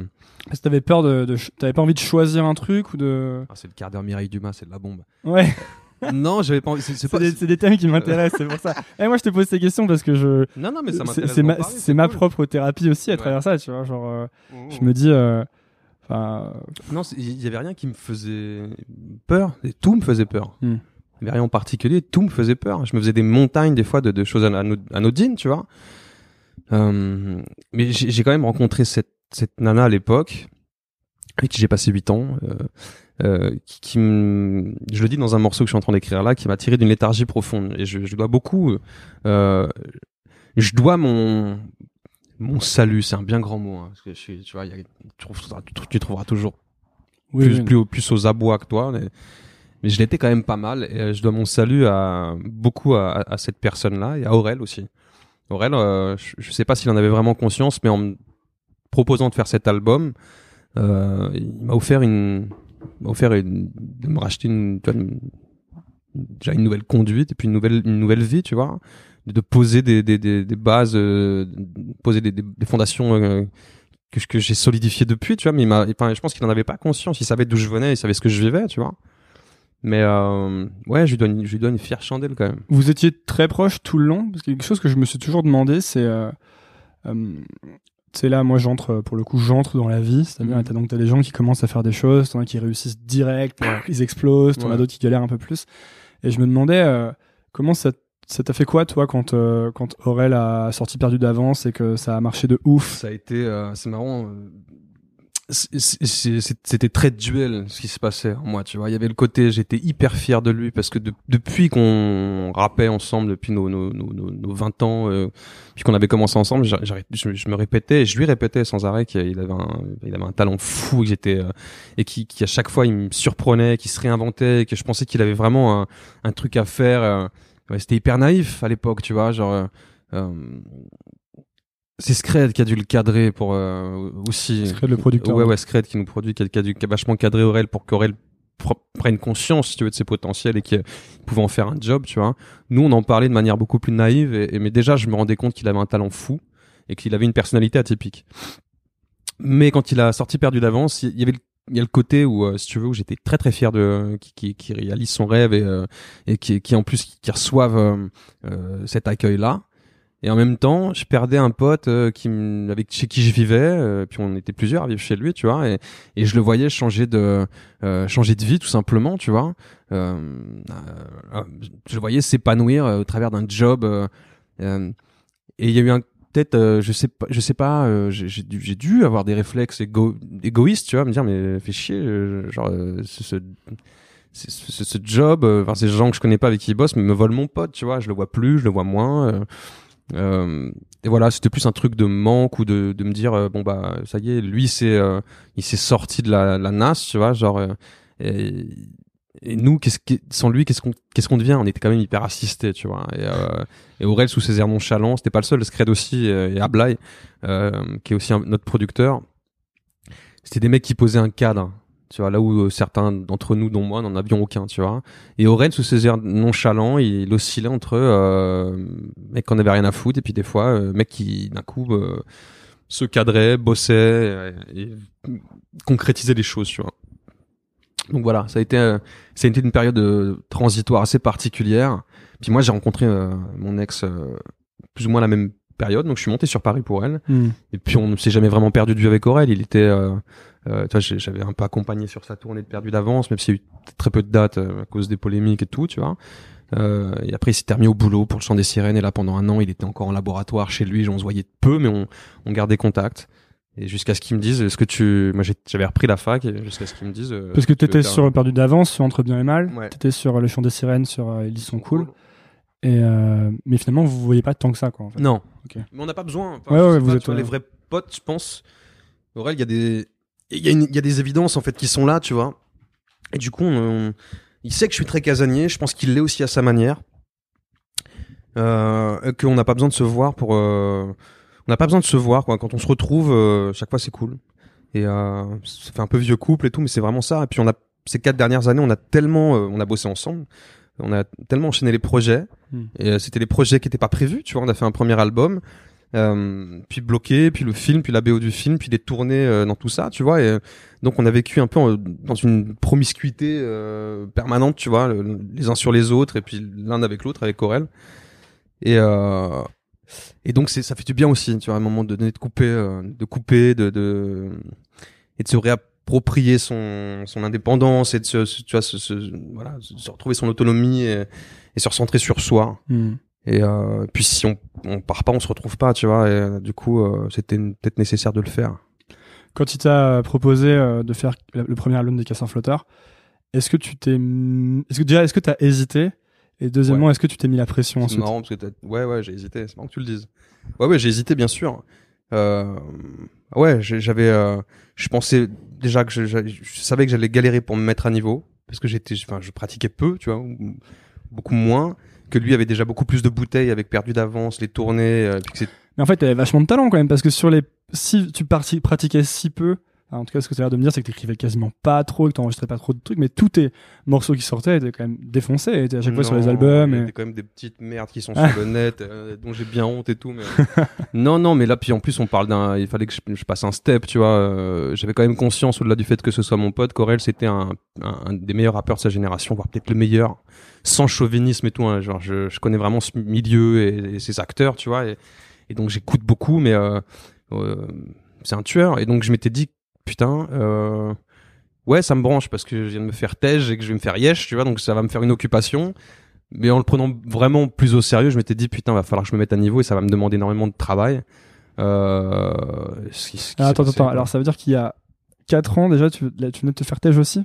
Est-ce que t'avais peur de, de t'avais pas envie de choisir un truc ou de ah, c'est le quart d'heure Mireille Dumas, c'est de la bombe. Ouais, non, j'avais pas envie. C'est, pas, des, thèmes qui m'intéressent, c'est pour ça. Et moi je te pose ces questions parce que je non, non, mais ça m'intéresse. c'est ma propre thérapie aussi à Ouais. travers ça, tu vois, genre euh, Mmh. je me dis euh, Non, il y avait rien qui me faisait peur. Et tout me faisait peur. Hmm. Il y avait rien en particulier. Tout me faisait peur. Je me faisais des montagnes des fois de, de choses ano- anodines, tu vois. Euh, mais j'ai quand même rencontré cette, cette nana à l'époque avec qui j'ai passé 8 ans. Euh, euh, qui, qui me- je le dis dans un morceau que je suis en train d'écrire là, qui m'a tiré d'une léthargie profonde. Et je, je dois beaucoup. euh, je dois mon mon salut, c'est un bien grand mot. hein, parce que je suis, tu vois, y a- tu, trouveras, tu- tu trouveras toujours oui, plus, oui. plus, plus aux abois que toi. Mais, mais je l'étais quand même pas mal. Et euh, je dois mon salut à beaucoup à, à cette personne-là et à Aurel aussi. Aurel, euh, je, je sais pas s'il en avait vraiment conscience, mais en me proposant de faire cet album, euh, il m'a offert une, offert une, de me racheter déjà une nouvelle conduite et puis une nouvelle, une nouvelle vie, tu vois, de, poser des, des, des, bases, euh, poser des, des, fondations euh, que, que j'ai solidifiées depuis, tu vois. Mais je pense qu'il en avait pas conscience. Il savait d'où je venais, il savait ce que je vivais, tu vois. Mais euh, ouais, je lui donne, je lui donne une fière chandelle quand même. Vous étiez très proches tout le long? Parce que quelque chose que je me suis toujours demandé, c'est euh, euh, c'est là, moi j'entre, euh, pour le coup, j'entre dans la vie. C'est-à-dire, Mhm. t'as donc t'as des gens qui commencent à faire des choses, t'en as qui réussissent direct, Ouais. ils explosent, t'en as Ouais. d'autres qui galèrent un peu plus. Et je me demandais euh, comment ça ça t'a fait quoi, toi, quand euh, quand Aurel a sorti perdu d'avance et que ça a marché de ouf? Ça a été, euh, c'est marrant. euh, c'est- c'est- c'est- C'était très duel ce qui se passait moi, tu vois. Il y avait le côté, j'étais hyper fier de lui parce que de- depuis qu'on rappait ensemble, depuis nos, nos, nos, nos, nos 20 ans, euh, puis qu'on avait commencé ensemble, j'arrête- je, me répétais, je lui répétais sans arrêt qu'il avait un, il avait un talent fou, que j'étais euh, et qui, qui à chaque fois il me surprenait, qu'il se réinventait, et que je pensais qu'il avait vraiment un, truc à faire. euh, ouais, C'était hyper naïf à l'époque, tu vois, genre. Euh, euh, c'est Scred qui a dû le cadrer pour euh, aussi. Scred, le producteur. Ouais, ouais, Scred qui nous produit, qui a, qui a, dû- qui a vachement cadré Aurel pour qu'Aurel pr- prenne conscience, si tu veux, de ses potentiels et qu'il pouvait en faire un job, tu vois. Nous, on en parlait de manière beaucoup plus naïve, et, et- mais déjà, je me rendais compte qu'il avait un talent fou et qu'il avait une personnalité atypique. Mais quand il a sorti perdu d'avance, il y avait le il y a le côté où, euh, si tu veux, où j'étais très très fier de qui, qui, qui réalise son rêve et, euh, et qui, qui en plus qui reçoivent euh, euh, cet accueil là. Et en même temps, je perdais un pote euh, qui avec chez qui je vivais, euh, puis on était plusieurs à vivre chez lui, tu vois, et, et je le voyais changer de euh, changer de vie tout simplement, tu vois. Je le voyais s'épanouir au travers d'un job. et il y a eu un peut-être, je sais pas, je sais pas, j'ai dû, avoir des réflexes égo- égoïstes, tu vois, me dire mais fais chier, genre ce, ce, job, enfin ces gens que je connais pas avec qui ils bossent, mais me volent mon pote, tu vois, je le vois plus, je le vois moins. Et voilà, c'était plus un truc de manque ou de, de me dire euh, bon bah ça y est, lui c'est euh, il s'est sorti de la, la nasse, tu vois, genre euh, et, et nous qu'est-ce qui sans lui qu'est-ce qu'on qu'est-ce qu'on devient? On était quand même hyper assistés, tu vois. Et, euh, et Aurel sous ses airs nonchalants, c'était pas le seul, Scred aussi euh, et Ablai euh, qui est aussi un, notre producteur. C'était des mecs qui posaient un cadre. Tu vois, là où euh, certains d'entre nous, dont moi, n'en avions aucun, tu vois. Et Aurel, sous ses airs nonchalants, il oscillait entre euh, mec qu'on avait rien à foutre et puis des fois, euh, mec qui, d'un coup, euh, se cadrait, bossait et, et concrétisait les choses, tu vois. Donc voilà, ça a été, euh, ça a été une période euh, transitoire assez particulière. Puis moi, j'ai rencontré mon ex plus ou moins la même période, donc je suis monté sur Paris pour elle. Hmm. Et puis on ne s'est jamais vraiment perdu de vue avec Aurel. Il était, euh, tu vois, j'ai- j'avais un peu accompagné sur sa tournée de perdu d'avance, même s'il y a eu très peu de dates euh, à cause des polémiques et tout, tu vois. Euh, et après, il s'était remis au boulot pour le chant des sirènes. Et là, pendant un an, il était encore en laboratoire chez lui. On se voyait peu, mais on, on gardait contact. Et jusqu'à ce qu'ils me disent, est-ce que tu, moi, j'avais repris la fac, jusqu'à ce qu'ils me disent. euh, Parce que t'étais sur Perdu d'avance, sur Entre bien et mal. Ouais. T'étais sur Le chant des sirènes, sur Ils sont cool. Et mais finalement, vous voyez pas tant que ça, quoi. En fait. Non. Mais on n'a pas besoin. Ouais, je ouais, vous pas, êtes, vois, les vrais potes, je pense. Aurel, il y a des, il y a, y des évidences en fait qui sont là, tu vois. Et du coup, on- il sait que je suis très casanier. Je pense qu'il l'est aussi à sa manière. Euh, qu'on n'a pas besoin de se voir pour. euh, on n'a pas besoin de se voir quoi. Quand on se retrouve, euh, chaque fois c'est cool. Et euh, ça fait un peu vieux couple et tout, mais c'est vraiment ça. Et puis on a ces quatre dernières années, on a tellement, euh, on a bossé ensemble. On a tellement enchaîné les projets. Et euh, c'était des projets qui n'étaient pas prévus. Tu vois, on a fait un premier album. Euh, puis bloqué, puis le film, puis la BO du film, puis des tournées euh, dans tout ça, tu vois. Et euh, donc on a vécu un peu dans une promiscuité permanente, tu vois, le- les uns sur les autres, et puis l'un avec l'autre, avec Corel. Et et donc ça fait du bien aussi, tu vois, à un moment donné de couper, de couper, de, de et de se réapproprier son son indépendance et de se, tu vois, se, se- voilà, se retrouver son autonomie et, et se recentrer sur soi. Hmm. Et euh, puis si on on part pas, on se retrouve pas, tu vois. Et euh, du coup, euh, c'était peut-être nécessaire de le faire. Quand il t'a proposé de faire le premier album des Cassins Flotteurs, est-ce que tu t'es, est-ce que déjà, est-ce que t'as hésité? Et deuxièmement, est-ce que tu t'es mis la pression C'est ensuite? marrant parce que t'as- ouais ouais j'ai hésité. C'est marrant que tu le dises. Ouais ouais j'ai hésité bien sûr. Ouais j'avais je pensais déjà que je, je, je savais que j'allais galérer pour me mettre à niveau parce que j'étais enfin je pratiquais peu tu vois ou- beaucoup moins que lui avait déjà beaucoup plus de bouteilles avec perdu d'avance les tournées euh, Mais en fait, t'avais vachement de talent quand même, parce que sur les, si tu pratiquais si peu, en tout cas, ce que tu as l'air de me dire, c'est que t'écrivais quasiment pas trop, que t'enregistrais pas trop de trucs, mais tous tes morceaux qui sortaient étaient quand même défoncés, étaient à chaque fois sur les albums. Il y Et... quand même des petites merdes qui sont sur le net, euh, dont j'ai bien honte et tout. Mais... non, non, mais là, puis en plus, on parle d'un. Il fallait que je, je passe un step, tu vois. euh, J'avais quand même conscience, au-delà du fait que ce soit mon pote, Corel, c'était un, un, un des meilleurs rappeurs de sa génération, voire peut-être le meilleur, sans chauvinisme et tout. hein, genre, je, je connais vraiment ce milieu et, et ses acteurs, tu vois. Et, et donc, j'écoute beaucoup, mais euh, euh, c'est un tueur. Et donc, je m'étais dit, putain. Euh, Ouais, ça me branche parce que je viens de me faire tège et que je vais me faire yesh, tu vois, donc ça va me faire une occupation. Mais en le prenant vraiment plus au sérieux, je m'étais dit putain, va falloir que je me mette à niveau et ça va me demander énormément de travail. Euh... ce qui- ce qui Ah, attends, attends, alors ça veut dire qu'il y a 4 ans déjà, tu, là, tu venais de te faire tège aussi?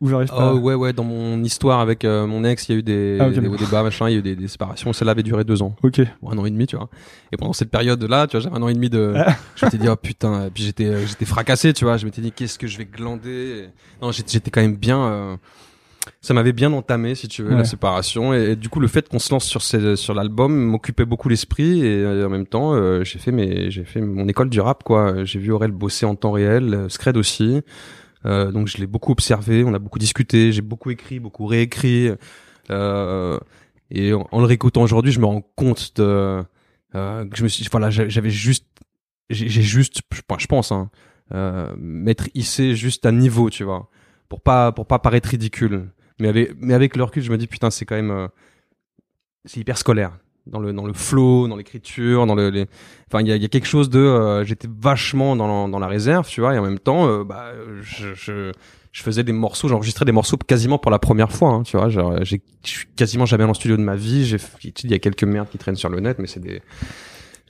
Ou j'arrive pas. Oh ouais ouais dans mon histoire avec euh, mon ex il y a eu des, Ah, ok, des hauts débats machin il y a eu des, des séparations. Celle-là avait duré deux ans. Ok. ou un an et demi tu vois. Et pendant cette période là tu vois j'avais un an et demi de Ah. je m'étais dit oh putain et puis j'étais euh, j'étais fracassé tu vois. Je m'étais dit qu'est-ce que je vais glander? Non j'étais quand même bien euh, ça m'avait bien entamé si tu veux Ouais. la séparation. Et, et du coup le fait qu'on se lance sur ces, sur l'album m'occupait beaucoup l'esprit. Et euh, en même temps euh, j'ai fait mes j'ai fait mon école du rap quoi. J'ai vu Aurel bosser en temps réel euh, Scred aussi euh, donc je l'ai beaucoup observé, on a beaucoup discuté, j'ai beaucoup écrit, beaucoup réécrit. Euh, et en, le réécoutant aujourd'hui, je me rends compte de euh, que je me suis, voilà, j'a- j'avais juste, j'ai juste, je je pense, hein, euh, m'être hissé juste à niveau, tu vois, pour pas pour pas paraître ridicule. Mais avec mais avec le recul, je me dis putain, c'est quand même, euh, c'est hyper scolaire. Dans le dans le flow, dans l'écriture, dans le les... enfin il y a, y a quelque chose de euh, j'étais vachement dans la, dans la réserve, tu vois, et en même temps euh, bah je, je je faisais des morceaux, j'enregistrais des morceaux quasiment pour la première fois, hein, tu vois, genre j'ai je suis quasiment jamais allé en studio de ma vie, j'ai il y a quelques merdes qui traînent sur le net mais c'est des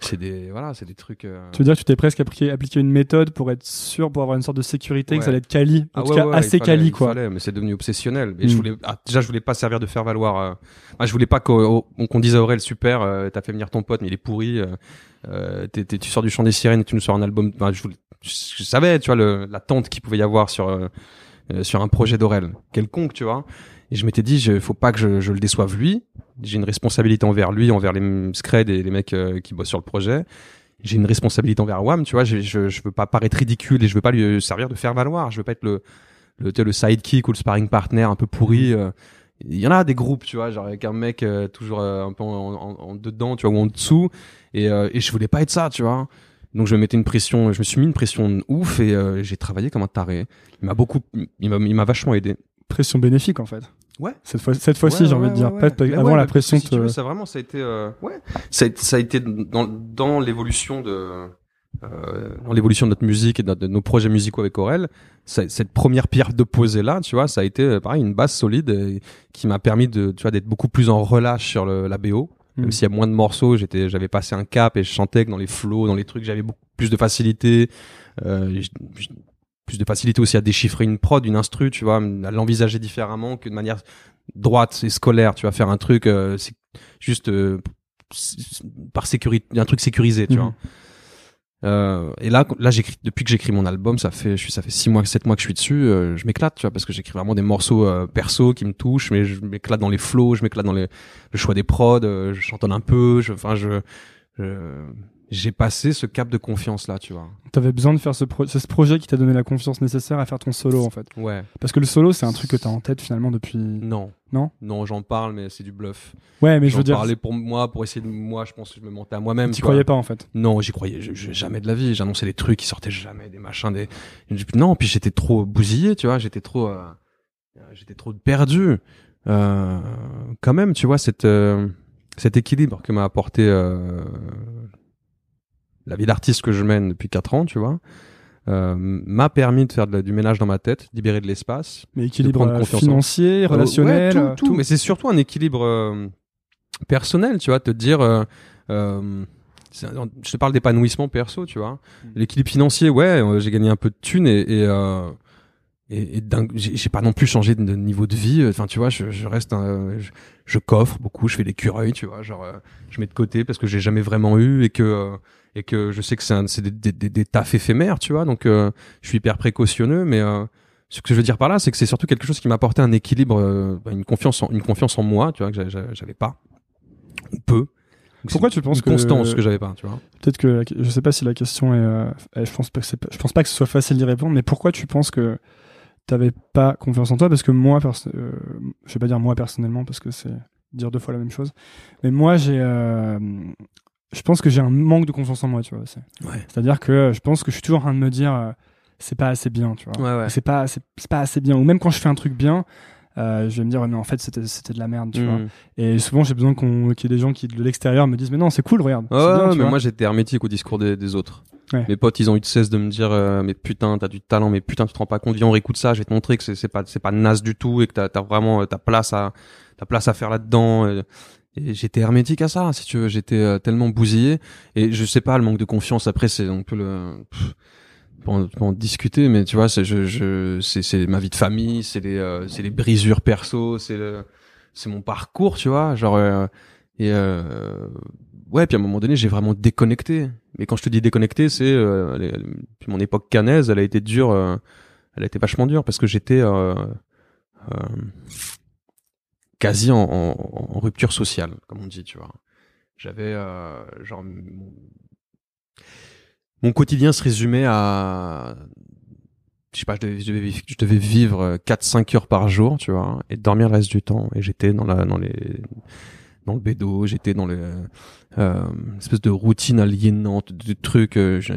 c'est des voilà c'est des trucs euh... Tu veux dire que tu t'es presque appliqué, appliqué une méthode pour être sûr, pour avoir une sorte de sécurité, que ça allait être quali, en Ah tout ouais, cas ouais, assez fallait- quali quoi. fallait, mais c'est devenu obsessionnel. Et je Mm. voulais, ah, déjà, je voulais pas servir de faire valoir. Euh, ah, je voulais pas qu'on qu'on dise à Aurel super, euh, t'as fait venir ton pote, mais il est pourri. Euh, euh, t'es- t'es- tu sors du chant des sirènes et tu nous sors un album. Enfin, je, voulais- je, je savais, tu vois, l'attente qu'il pouvait y avoir sur euh, euh, sur un projet d'Aurel, quelconque, tu vois. Et je m'étais dit, je, faut pas que je, je le déçoive lui. J'ai une responsabilité envers lui, envers les scred et les mecs euh, qui bossent sur le projet. J'ai une responsabilité envers Wam, tu vois. Je, je, je veux pas paraître ridicule et je veux pas lui servir de faire valoir. Je veux pas être le le, sidekick ou le sparring partner un peu pourri. euh. Il y en a des groupes, tu vois, genre avec un mec euh, toujours euh, un peu en, en- en dedans, tu vois, ou en dessous. Et, euh, et je voulais pas être ça, tu vois. Donc je me mettais une pression, je me suis mis une pression ouf et euh, j'ai travaillé comme un taré. Il m'a beaucoup, il m'a vachement aidé. Pression bénéfique en fait. Ouais. Cette fois, cette fois-ci, Ouais, j'ai envie ouais, de dire. ouais, avant ouais, la pression si tu te- veux, ça vraiment, ça a été, euh, ouais, ça a, ça a été dans, dans l'évolution de, euh, dans l'évolution de notre musique et de, de nos projets musicaux avec Aurel, cette première pierre de posée là, tu vois, ça a été euh, pareil une base solide qui m'a permis de, tu vois, d'être beaucoup plus en relâche sur le, la BO. Même Mm. s'il y a moins de morceaux, j'étais, j'avais passé un cap et je chantais que dans les flows, dans les trucs, j'avais beaucoup plus de facilité. Euh, plus de facilité aussi à déchiffrer une prod, une instru, tu vois, à l'envisager différemment que de manière droite et scolaire, tu vas faire un truc, euh, c'est juste euh, par sécurité, un truc sécurisé, tu Mhm. vois. Euh, et là, là, j'écris depuis que j'écris mon album, ça fait, je suis, ça fait six mois, sept mois que je suis dessus. euh, je m'éclate, tu vois, parce que j'écris vraiment des morceaux euh, perso qui me touchent, mais je m'éclate dans les flows, je m'éclate dans les, le choix des prods, euh, je chantonne un peu, je, enfin, je, je- j'ai passé ce cap de confiance là, tu vois. T'avais besoin de faire ce, pro- ce projet qui t'a donné la confiance nécessaire à faire ton solo en fait. Ouais. Parce que le solo, c'est un truc que t'as en tête finalement depuis. Non. Non? Non, j'en parle, mais c'est du bluff. Ouais, mais je J'en veux dire, parlais pour moi, pour essayer de moi, je pense que je me mentais à moi-même. tu croyais pas en fait? Non, j'y croyais je- je- jamais de la vie. J'annonçais des trucs qui sortaient jamais, des machins, des. Non, puis j'étais trop bousillé, tu vois. J'étais trop, euh, j'étais trop perdu. Euh, quand même, tu vois, cette, euh, cet équilibre que m'a apporté euh, la vie d'artiste que je mène depuis quatre ans, tu vois, euh, m'a permis de faire de du ménage dans ma tête, libérer de l'espace. Mais équilibre prendre euh, financier, Euh, relationnel, ouais, euh, tout, tout, mais c'est surtout un équilibre euh, personnel, tu vois, te dire. euh, euh, je te parle d'épanouissement perso, tu vois. Mm. L'équilibre financier, ouais, euh, j'ai gagné un peu de thunes et et, euh, et, et dingue, j'ai pas non plus changé de niveau de vie. Enfin, tu vois, je, je reste, un, je, je coffre beaucoup, je fais des cureuils, tu vois, genre euh, je mets de côté parce que j'ai jamais vraiment eu et que euh, et que je sais que c'est des, des, des, des tafs éphémères, tu vois. Donc, euh, je suis hyper précautionneux, mais euh, ce que je veux dire par là, c'est que c'est surtout quelque chose qui m'a apporté un équilibre, euh, une confiance, en, une confiance en moi, tu vois, que j'a- j'a- j'avais pas ou peu. Donc, Pourquoi tu penses une que- constance que j'avais pas, tu vois Peut-être que la- je sais pas si la question est. je pense pas que c'est pas- je pense pas que ce soit facile d'y répondre. Mais pourquoi tu penses que t'avais pas confiance en toi? Parce que moi, je vais pas dire moi personnellement parce que c'est dire deux fois la même chose. Mais moi, j'ai. Euh, je pense que j'ai un manque de confiance en moi, tu vois. Ouais. C'est-à-dire que je pense que je suis toujours en train de me dire euh, c'est pas assez bien, tu vois. Ouais, ouais. C'est pas, c'est pas assez bien. Ou même quand je fais un truc bien. euh, je vais me dire mais en fait c'était c'était de la merde tu vois Mm. et souvent j'ai besoin qu'il y ait des gens qui de l'extérieur me disent mais non c'est cool regarde c'est bien, mais vois. moi j'étais hermétique au discours des, des autres. Mes potes, ils ont eu de cesse de me dire euh, mais putain, t'as du talent, mais putain, tu te rends pas compte, viens on réécoute ça, je vais te montrer que c'est pas c'est pas naze du tout et que t'as as vraiment euh, ta place à ta place à faire là-dedans. Et j'étais hermétique à ça, si tu veux, j'étais euh, tellement bousillé et je sais pas le manque de confiance. Après, c'est on peut le pff, en- en discuter, mais tu vois, c'est je, je c'est ma vie de famille, c'est les euh, c'est les brisures perso, c'est le c'est mon parcours, tu vois, genre euh, et euh, ouais, puis à un moment donné, j'ai vraiment déconnecté. Mais quand je te dis déconnecté, c'est euh, mon époque canaise, elle a été dure, euh, elle a été vachement dure parce que j'étais euh, quasi en, rupture sociale, comme on dit, tu vois. J'avais euh, genre mon, quotidien se résumait à je sais pas, je devais, vivre- je devais vivre 4-5 heures par jour, tu vois, et dormir le reste du temps. Et j'étais dans la, dans les, dans le bédo, j'étais dans le, euh, espèce de routine aliénante, de trucs. euh, je,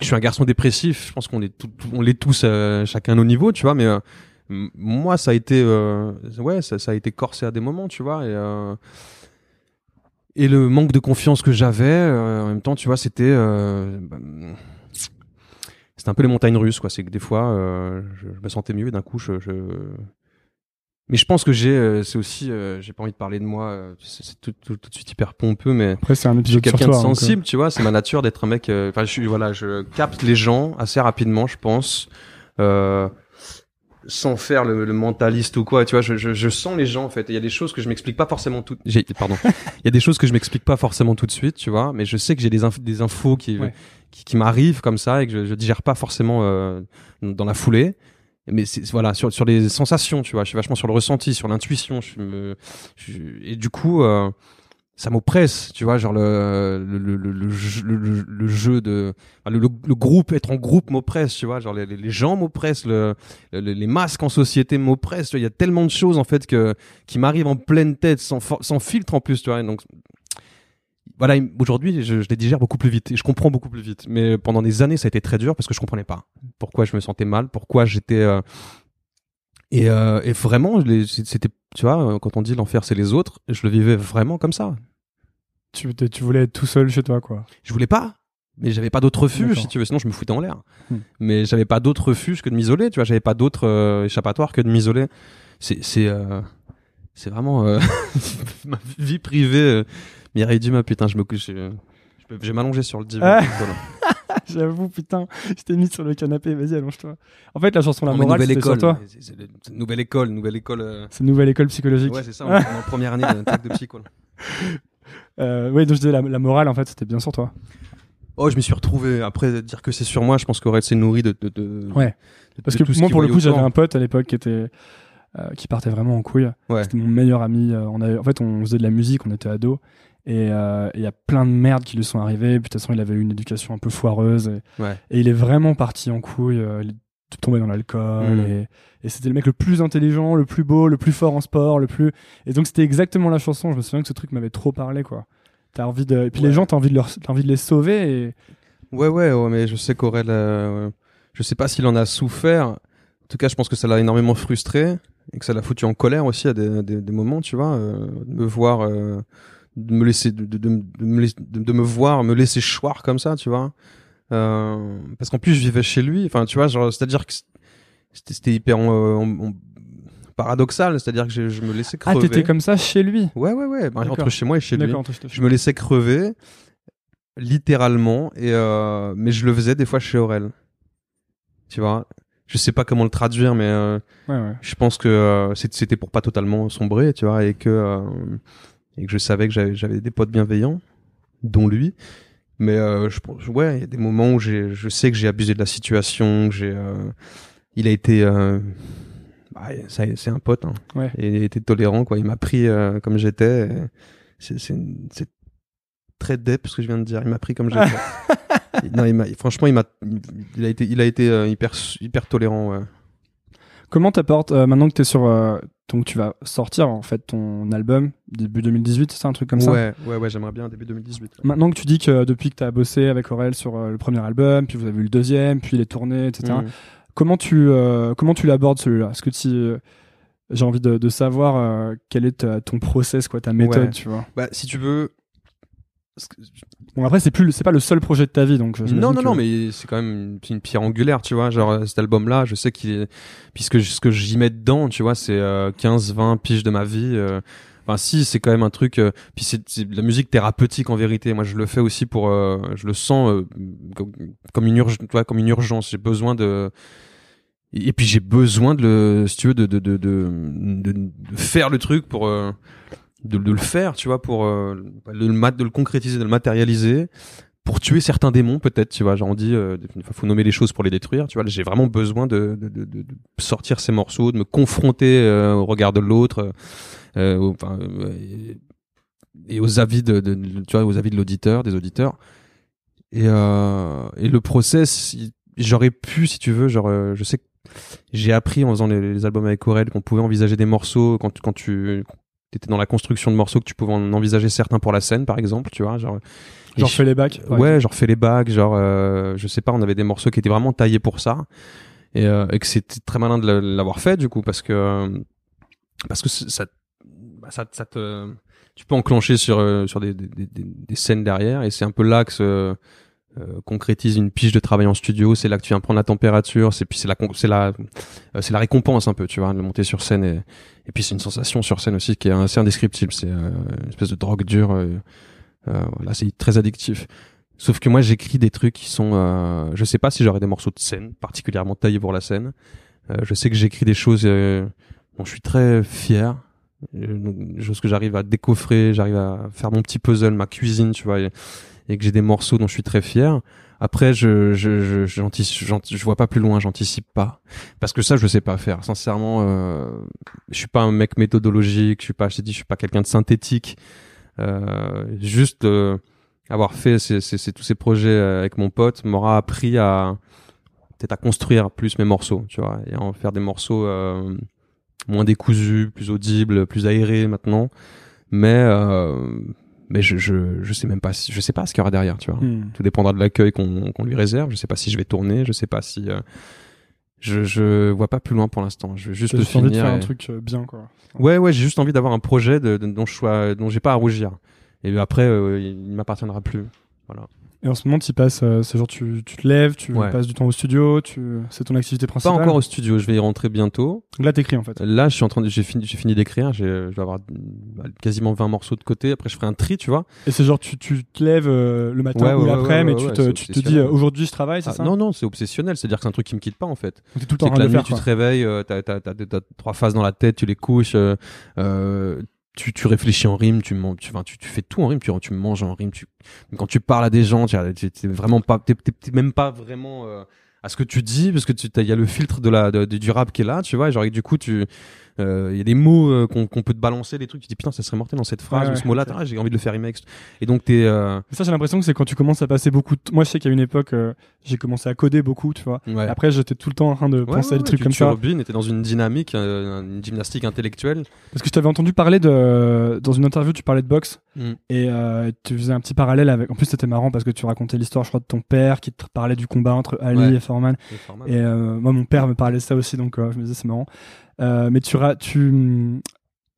suis un garçon dépressif. Je pense qu'on est, tout- on l'est tous, euh, chacun à nos niveaux, tu vois. Mais euh, moi, ça a été, euh, ouais, ça, ça a été corsé à des moments, tu vois. Et, euh, et le manque de confiance que j'avais euh, en même temps tu vois c'était bah, c'était un peu les montagnes russes quoi c'est que des fois je, je me sentais mieux et d'un coup je, je... mais je pense que j'ai c'est aussi j'ai pas envie de parler de moi c'est tout, tout, tout de suite hyper pompeux mais Après, c'est un je suis épisode quelqu'un de euh, sensible tu vois c'est ma nature d'être un mec enfin je suis voilà je capte les gens assez rapidement je pense euh, sans faire le, le mentaliste ou quoi tu vois je, je, je sens les gens en fait. Il y a des choses que je m'explique pas forcément tout j'ai pardon. Il y a des choses que je m'explique pas forcément tout de suite tu vois mais je sais que j'ai des, inf- des infos qui Ouais. qui, qui m'arrivent comme ça et que je, je digère pas forcément euh, dans la foulée. Mais c'est voilà sur sur les sensations tu vois. Je suis vachement sur le ressenti sur l'intuition je me je- et du coup euh, ça m'oppresse, tu vois, genre le le, le, le, jeu, de le, groupe, être en groupe m'oppresse, tu vois, genre les, gens m'oppressent, le, le- les masques en société m'oppressent, il y a tellement de choses en fait que qui m'arrivent en pleine tête, sans, sans filtre en plus, tu vois, et donc voilà, il- aujourd'hui, je, je les digère beaucoup plus vite et je comprends beaucoup plus vite. Mais pendant des années, ça a été très dur parce que je comprenais pas pourquoi je me sentais mal, pourquoi j'étais euh, et, euh, et vraiment, c'était, tu vois, quand on dit l'enfer c'est les autres, je le vivais vraiment comme ça. Tu, tu voulais être tout seul chez toi, quoi. Je voulais pas, mais j'avais pas d'autre refuge, si tu veux, sinon je me foutais en l'air. Hmm. Mais j'avais pas d'autre refuge que de m'isoler, tu vois, j'avais pas d'autre euh, échappatoire que de m'isoler. C'est, c'est, euh, c'est vraiment euh, ma vie privée. Euh, Mireille Dumas, putain, je me couche, vais m'allonger sur le divan. Ah. J'avoue, putain, je t'ai mis sur le canapé, vas-y, allonge-toi. En fait, la chanson La Non, Morale, sur toi. c'est, c'est nouvelle école, nouvelle école. euh, C'est une nouvelle école psychologique. Ouais, c'est ça. On, est en première année de psycho. Euh, oui, donc je disais, la, la morale, en fait, c'était bien sur toi. Oh, je m'y suis retrouvé. Après, dire que c'est sur moi, je pense qu'Aurel s'est nourri de, de, de- Ouais. de- Parce que tout moi, pour le coup, j'avais un pote à l'époque qui était. euh, qui partait vraiment en couille. Ouais. C'était mon meilleur ami. euh, on avait, en fait, on faisait de la musique, on était ados. Et euh, il y a plein de merdes qui lui sont arrivées. Puis de toute façon, il avait eu une éducation un peu foireuse. Et, Ouais. et il est vraiment parti en couille. euh, tombé dans l'alcool. Mm. Et, et c'était le mec le plus intelligent, le plus beau, le plus fort en sport, le plus. Et donc, c'était exactement la chanson. Je me souviens que ce truc m'avait trop parlé, quoi. T'as envie de. Et puis les gens, t'as envie de leur, t'as envie de les sauver. Et Ouais, ouais, ouais, mais je sais qu'Aurel, euh, je sais pas s'il en a souffert. En tout cas, je pense que ça l'a énormément frustré et que ça l'a foutu en colère aussi à des, des, des moments, tu vois, euh, de me voir, euh, de me laisser, de, de, me de me voir, me laisser choir comme ça, tu vois. Euh, parce qu'en plus, je vivais chez lui. Enfin, tu vois, genre, c'est-à-dire que c'était, hyper paradoxal, c'est-à-dire que je, je me laissais ah, crever. t'étais comme ça chez lui? Ouais, ouais, ouais. Bah, entre chez moi et chez lui je je me laissais crever littéralement et euh, mais je le faisais des fois chez Aurel tu vois? Je sais pas comment le traduire mais euh, Ouais, ouais. je pense que euh, c'était pour pas totalement sombrer tu vois et que euh, et que je savais que j'avais des potes bienveillants dont lui mais euh, je pense ouais il y a des moments où j'ai je sais que j'ai abusé de la situation que j'ai euh, il a été euh, bah, c'est un pote hein. Ouais. et il était tolérant quoi il m'a pris euh, comme j'étais c'est c'est c'est très dep ce que je viens de dire il m'a pris comme j'étais non il m'a franchement il m'a il a été il a été euh, hyper hyper tolérant ouais. Comment t'apportes euh, maintenant que t'es sur euh, donc tu vas sortir en fait ton album début 2018 c'est un truc comme ça ouais ouais j'aimerais bien début 2018 Maintenant que tu dis que depuis que t'as bossé avec Aurel sur euh, le premier album puis vous avez eu le deuxième puis les tournées etc Mm. comment tu euh, comment tu l'abordes celui-là? Est-ce que tu j'ai envie de, de savoir euh, quel est ta- ton process quoi ta méthode Ouais. tu vois? Bah si tu veux bon après c'est plus c'est pas le seul projet de ta vie donc Non, non, que- non, mais c'est quand même une, pierre angulaire, tu vois. Genre, euh, cet album-là, je sais qu'il est. Puisque ce que j'y mets dedans, tu vois, c'est euh, 15, 20 piges de ma vie. euh, Enfin, si, c'est quand même un truc. euh, Puis c'est de la musique thérapeutique en vérité. Moi, je le fais aussi pour. Je le sens comme, comme une urgence. Comme une urgence. J'ai besoin de. Et puis j'ai besoin de le, si tu veux, de de de de, de, de faire le truc pour de, de le faire, tu vois, pour euh, le de le concrétiser, de le matérialiser, pour tuer certains démons peut-être, tu vois. Genre on dit, euh, faut nommer les choses pour les détruire, tu vois. J'ai vraiment besoin de, de, de, sortir ces morceaux, de me confronter euh, au regard de l'autre, euh, enfin, euh, et, aux avis de, tu vois, aux avis de l'auditeur, des auditeurs. Et, euh, et le process, j'aurais pu, si tu veux, genre, je sais que j'ai appris en faisant les, les albums avec Aurel qu'on pouvait envisager des morceaux quand, quand tu étais dans la construction de morceaux que tu pouvais en envisager certains pour la scène par exemple tu vois genre genre fais les bacs ouais genre fait les bacs genre euh, je sais pas on avait des morceaux qui étaient vraiment taillés pour ça et, euh, et que c'était très malin de l'avoir fait du coup parce que euh, parce que ça bah, ça, ça te, tu peux enclencher sur euh, sur des, des, des, des scènes derrière, et c'est un peu là que se euh, concrétise une pige de travail en studio. C'est là que tu viens prendre la température. C'est puis c'est la c'est la euh, c'est la récompense un peu, tu vois, de monter sur scène et et puis c'est une sensation sur scène aussi qui est assez indescriptible. C'est une espèce de drogue dure. voilà, c'est très addictif. Sauf que moi, j'écris des trucs qui sont, euh, je sais pas si j'aurais des morceaux de scène particulièrement taillés pour la scène. Euh, je sais que j'écris des choses euh, dont je suis très fier, des choses que j'arrive à décoffrer, j'arrive à faire mon petit puzzle, ma cuisine, tu vois, et, que j'ai des morceaux dont je suis très fier. Après, je je je, je vois pas plus loin, j'anticipe pas, parce que ça, je sais pas faire. Sincèrement, euh, je suis pas un mec méthodologique, je suis pas, je t'ai dit, je suis pas quelqu'un de synthétique. Euh, juste euh, avoir fait ces, ces, tous ces projets euh, avec mon pote m'aura appris à peut-être à construire plus mes morceaux, tu vois, et à en faire des morceaux euh, moins décousus, plus audibles, plus aérés maintenant. Mais euh, mais je, je je sais même pas si, je sais pas ce qu'il y aura derrière, tu vois. Hmm. Tout dépendra de l'accueil qu'on qu'on lui réserve. Je sais pas si je vais tourner, je sais pas si euh, je je vois pas plus loin pour l'instant. Je veux juste le finir. envie de faire un truc bien quoi. Ouais ouais, j'ai juste envie d'avoir un projet de, dont je sois dont j'ai pas à rougir. Et après, euh, il m'appartiendra plus. Voilà. Et en ce moment, tu passes, euh, c'est genre tu, tu te lèves, tu passes du temps au studio, tu, c'est ton activité principale. Pas encore au studio, je vais y rentrer bientôt. Là, t'écris en fait. Là, je suis en train de, j'ai fini, j'ai fini d'écrire, j'ai, je vais avoir quasiment 20 morceaux de côté. Après, je ferai un tri, tu vois. Et c'est genre tu, tu te lèves euh, le matin ou l'après, mais tu te, tu te dis aujourd'hui je travaille, c'est ah, ça Non, non, c'est obsessionnel. C'est-à-dire que c'est un truc qui me quitte pas en fait. T'es tout le temps en la nuit, tu te réveilles, t'as, t'as, t'as, t'as, trois phases dans la tête, tu les couches. Euh, tu, tu réfléchis en rime, tu, tu, tu, tu fais tout en rime, tu, tu manges en rime, tu, quand tu parles à des gens, tu es vraiment pas, t'es même pas vraiment euh, à ce que tu dis parce que tu, il y a le filtre de la, du rap qui est là, tu vois, et genre du coup tu, il euh, y a des mots euh, qu'on peut te balancer, des trucs, tu te dis putain, ça serait mortel dans cette phrase ou ce mot-là, j'ai envie de le faire remix. Et donc t'es. Euh... Ça, j'ai l'impression que c'est quand tu commences à passer beaucoup. De... Moi, je sais qu'à une époque, euh, j'ai commencé à coder beaucoup, tu vois. Après, j'étais tout le temps en train de penser à des trucs comme ça. Tu était dans une dynamique, une gymnastique intellectuelle. Parce que je t'avais entendu parler de, dans une interview, tu parlais de boxe mm. et tu faisais un petit parallèle avec. En plus, c'était marrant parce que tu racontais l'histoire, je crois, de ton père qui te parlait du combat entre Ali et Foreman. Et, moi, mon père me parlait de ça aussi, donc je me disais c'est marrant. Euh, mais tu, tu,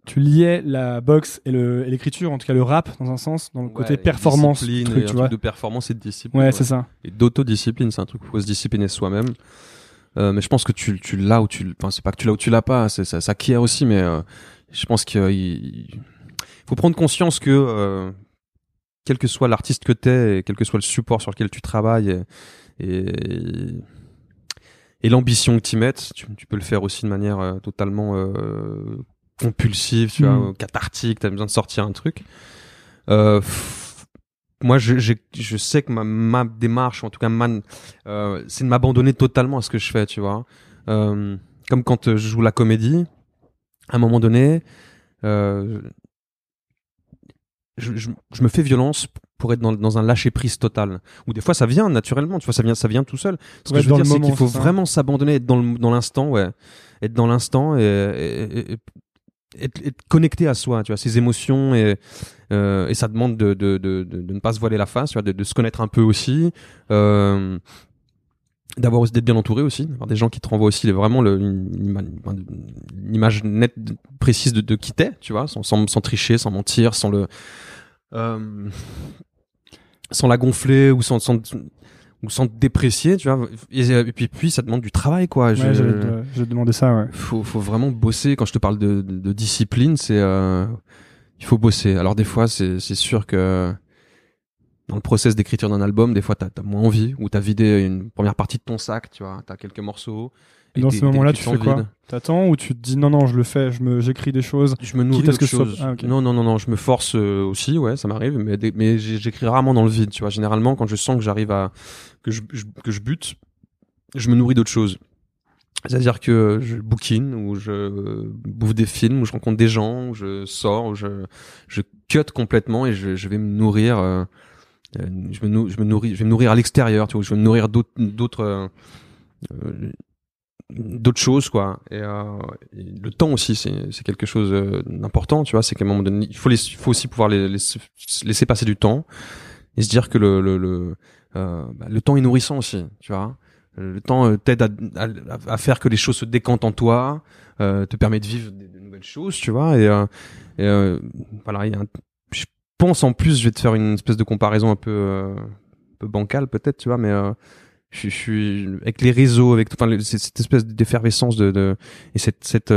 tu liais la boxe et l'écriture, en tout cas le rap, dans un sens, dans le côté performance. Truc, tu un vois. de performance et de discipline. Ouais, c'est ça. Et d'autodiscipline, c'est un truc où il faut se discipliner soi-même. Euh, mais je pense que tu, tu l'as ou tu, enfin, c'est pas que tu l'as ou tu l'as pas, c'est ça, qui aussi, mais euh, je pense qu'il faut prendre conscience que euh, quel que soit l'artiste que t'es, et quel que soit le support sur lequel tu travailles, et, et et l'ambition que tu mettes, tu, tu, peux le faire aussi de manière euh, totalement euh, compulsive, tu vois, mm. cathartique, tu as besoin de sortir un truc. Euh, moi, je, je, sais que ma, ma démarche, en tout cas, c'est de m'abandonner totalement à ce que je fais, tu vois. Comme quand je joue la comédie, à un moment donné, je, me fais violence pour être dans, dans un lâcher prise total. Ou des fois ça vient naturellement, tu vois, ça vient, ça vient tout seul. Ce que je veux dire, c'est qu'il faut vraiment s'abandonner, être dans l'instant, ouais, être dans l'instant et, et, et, être, être, connecté à soi, tu vois, ses émotions et euh, et ça demande de, de, de, de, ne pas se voiler la face, tu vois, de, se connaître un peu aussi. Euh, d'avoir d'être bien entouré aussi d'avoir des gens qui te renvoient aussi vraiment le, une, image nette précise de, de qui t'es tu vois sans, sans, sans, tricher sans mentir sans le euh, sans la gonfler ou sans, sans ou sans te déprécier, tu vois. Et, puis, puis, ça demande du travail, quoi. je, je, demandais ça, ouais. Faut, faut vraiment bosser. Quand je te parle de, de, discipline, c'est, euh, il faut bosser. Alors, des fois, c'est, c'est sûr que dans le process d'écriture d'un album, des fois, t'as, as moins envie, ou t'as vidé une première partie de ton sac, tu vois. T'as quelques morceaux. Et, dans ce moment-là, tu fais quoi T'attends ou tu te dis non non je le fais, je me j'écris des choses. Je me nourris de choses. Ah, non non non non, je me force euh, aussi, ouais, ça m'arrive, mais mais j'écris rarement dans le vide, tu vois. Généralement, quand je sens que j'arrive à que je, que je bute, je me nourris d'autres choses. C'est-à-dire que je bouquine, ou je bouffe des films, ou je rencontre des gens, ou je sors, ou je, je cut complètement et je, je vais me nourrir. Euh, euh je, me je me nourris, je vais me nourrir à l'extérieur, tu vois. Je vais me nourrir d'autres, d'autres, euh, d'autres choses quoi. Et, euh, le temps aussi c'est c'est quelque chose euh, d'important tu vois. C'est qu'à un moment donné il faut les, il faut aussi pouvoir les, laisser passer du temps et se dire que le le le, euh, bah, le temps est nourrissant aussi tu vois. Le temps euh, t'aide à, à, à, faire que les choses se décantent en toi, euh, te permet de vivre de, nouvelles choses, tu vois. Et, euh, et voilà, il y a un, je pense en plus, je vais te faire une espèce de comparaison un peu, un peu bancale peut-être, tu vois, mais je, suis avec les réseaux, avec enfin, cette espèce d'effervescence de, de, et cette cette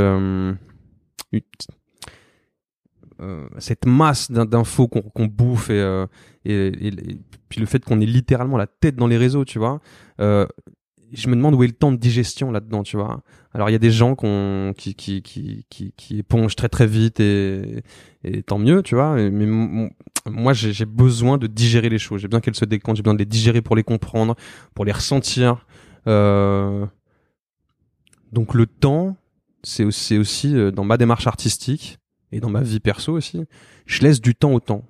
euh, cette masse d'infos qu'on qu'on bouffe et, euh, et, et, et, puis le fait qu'on ait littéralement la tête dans les réseaux, tu vois. Euh, je me demande où est le temps de digestion là-dedans, tu vois. Alors il y a des gens qui, qui, qui, qui, qui épongent très très vite et, et tant mieux, tu vois. Mais moi j'ai besoin de digérer les choses. J'ai besoin qu'elles se décantent. J'ai besoin de les digérer pour les comprendre, pour les ressentir. Euh... Donc le temps, c'est aussi, aussi euh, dans ma démarche artistique et dans ma vie perso aussi, je laisse du temps au temps.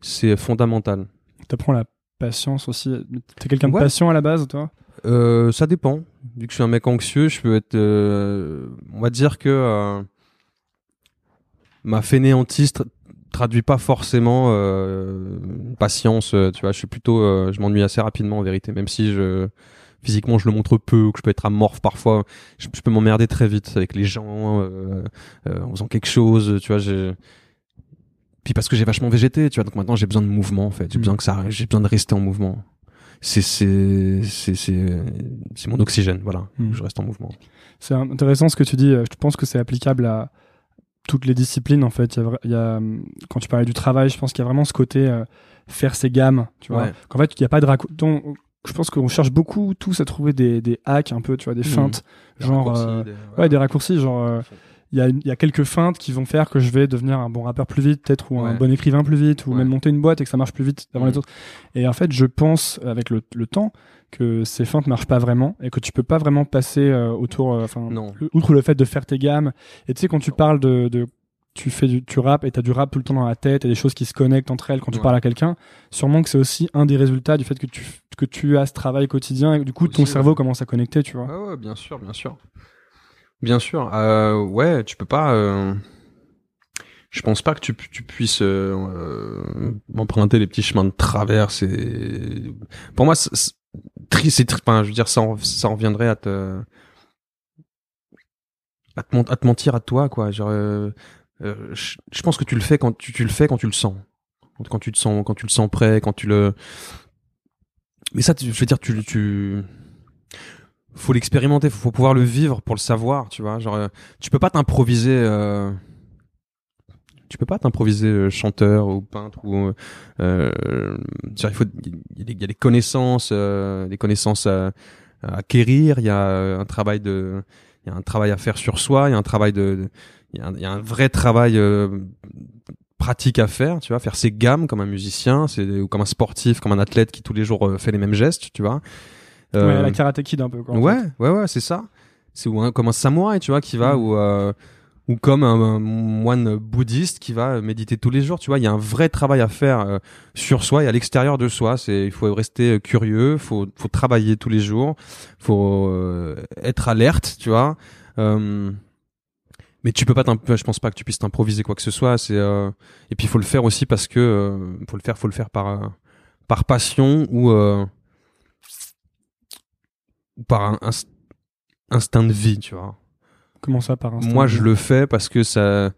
C'est fondamental. T'apprends la patience aussi. T'es quelqu'un de patient à la base, toi? Euh, Ça dépend. Vu que je suis un mec anxieux, je peux être. Euh, on va dire que euh, ma fainéantise tra traduit pas forcément euh, patience. Euh, tu vois, je suis plutôt. euh, je m'ennuie assez rapidement en vérité, même si je physiquement je le montre peu ou que je peux être amorphe parfois je, je peux m'emmerder très vite avec les gens euh, en faisant quelque chose tu vois j'ai puis parce que j'ai vachement végété tu vois donc maintenant j'ai besoin de mouvement en fait j'ai mmh. besoin que ça j'ai besoin de rester en mouvement c'est c'est c'est c'est c'est mon oxygène voilà mmh. je reste en mouvement c'est intéressant ce que tu dis je pense que c'est applicable à toutes les disciplines en fait il y a, il y a quand tu parlais du travail je pense qu'il y a vraiment ce côté euh, faire ses gammes tu vois ouais. qu'en fait il n'y a pas de raccourci je pense qu'on cherche beaucoup tous à trouver des, des hacks un peu, tu vois, des feintes, mmh. genre raccourcis, euh, des, ouais. ouais. des raccourcis, genre il euh, y, a, y a quelques feintes qui vont faire que je vais devenir un bon rappeur plus vite, peut-être ou ouais. un bon écrivain plus vite, ou même monter une boîte et que ça marche plus vite avant mmh. les autres. Et en fait, je pense avec le, le temps que ces feintes marchent pas vraiment et que tu peux pas vraiment passer euh, autour, enfin, outre le fait de faire tes gammes. Et tu sais quand tu parles de, de tu fais du, tu rap et t'as du rap tout le temps dans la tête et des choses qui se connectent entre elles quand tu ouais. parles à quelqu'un. Sûrement que c'est aussi un des résultats du fait que tu, que tu as ce travail quotidien et que du coup aussi, ton cerveau ouais. commence à connecter, tu vois. Ouais, ouais, bien sûr, bien sûr. Bien sûr. Euh, ouais, tu peux pas, euh... je pense pas que tu, puisses euh, emprunter les petits chemins de travers. Et... Pour moi, c'est triste. Enfin, je veux dire, ça, en, ça en reviendrait à te, à te, mentir à toi, quoi. Genre, euh, euh, je, pense que tu le fais quand tu, le fais quand tu le sens quand, quand tu te sens quand tu le sens prêt quand tu le mais ça tu, je veux dire tu tu faut l'expérimenter faut, pouvoir le vivre pour le savoir tu vois genre euh, tu peux pas t'improviser euh, tu peux pas t'improviser euh, chanteur ou peintre ou euh, il faut il y a des connaissances euh, des connaissances à, acquérir il y a un travail de il y a un travail à faire sur soi il y a un travail de, il y, a un vrai travail euh, pratique à faire, tu vois, faire ses gammes comme un musicien, c'est ou comme un sportif, comme un athlète qui tous les jours euh, fait les mêmes gestes, tu vois. Euh, ouais, la karaté kid un peu quoi. Ouais, fait. ouais, ouais, c'est ça. C'est ou un, comme un samouraï, tu vois, qui va mm. ou euh, ou comme un, un, moine bouddhiste qui va méditer tous les jours, tu vois, il y a un vrai travail à faire euh, sur soi et à l'extérieur de soi. C'est, il faut rester curieux, faut, faut travailler tous les jours, faut être alerte, tu vois. Mais tu peux pas je pense pas que tu puisses t'improviser quoi que ce soit c'est et puis il faut le faire aussi parce que faut le faire faut le faire par par passion ou euh, par un, instinct de vie tu vois. Comment ça par instinct moi je le fais parce que ça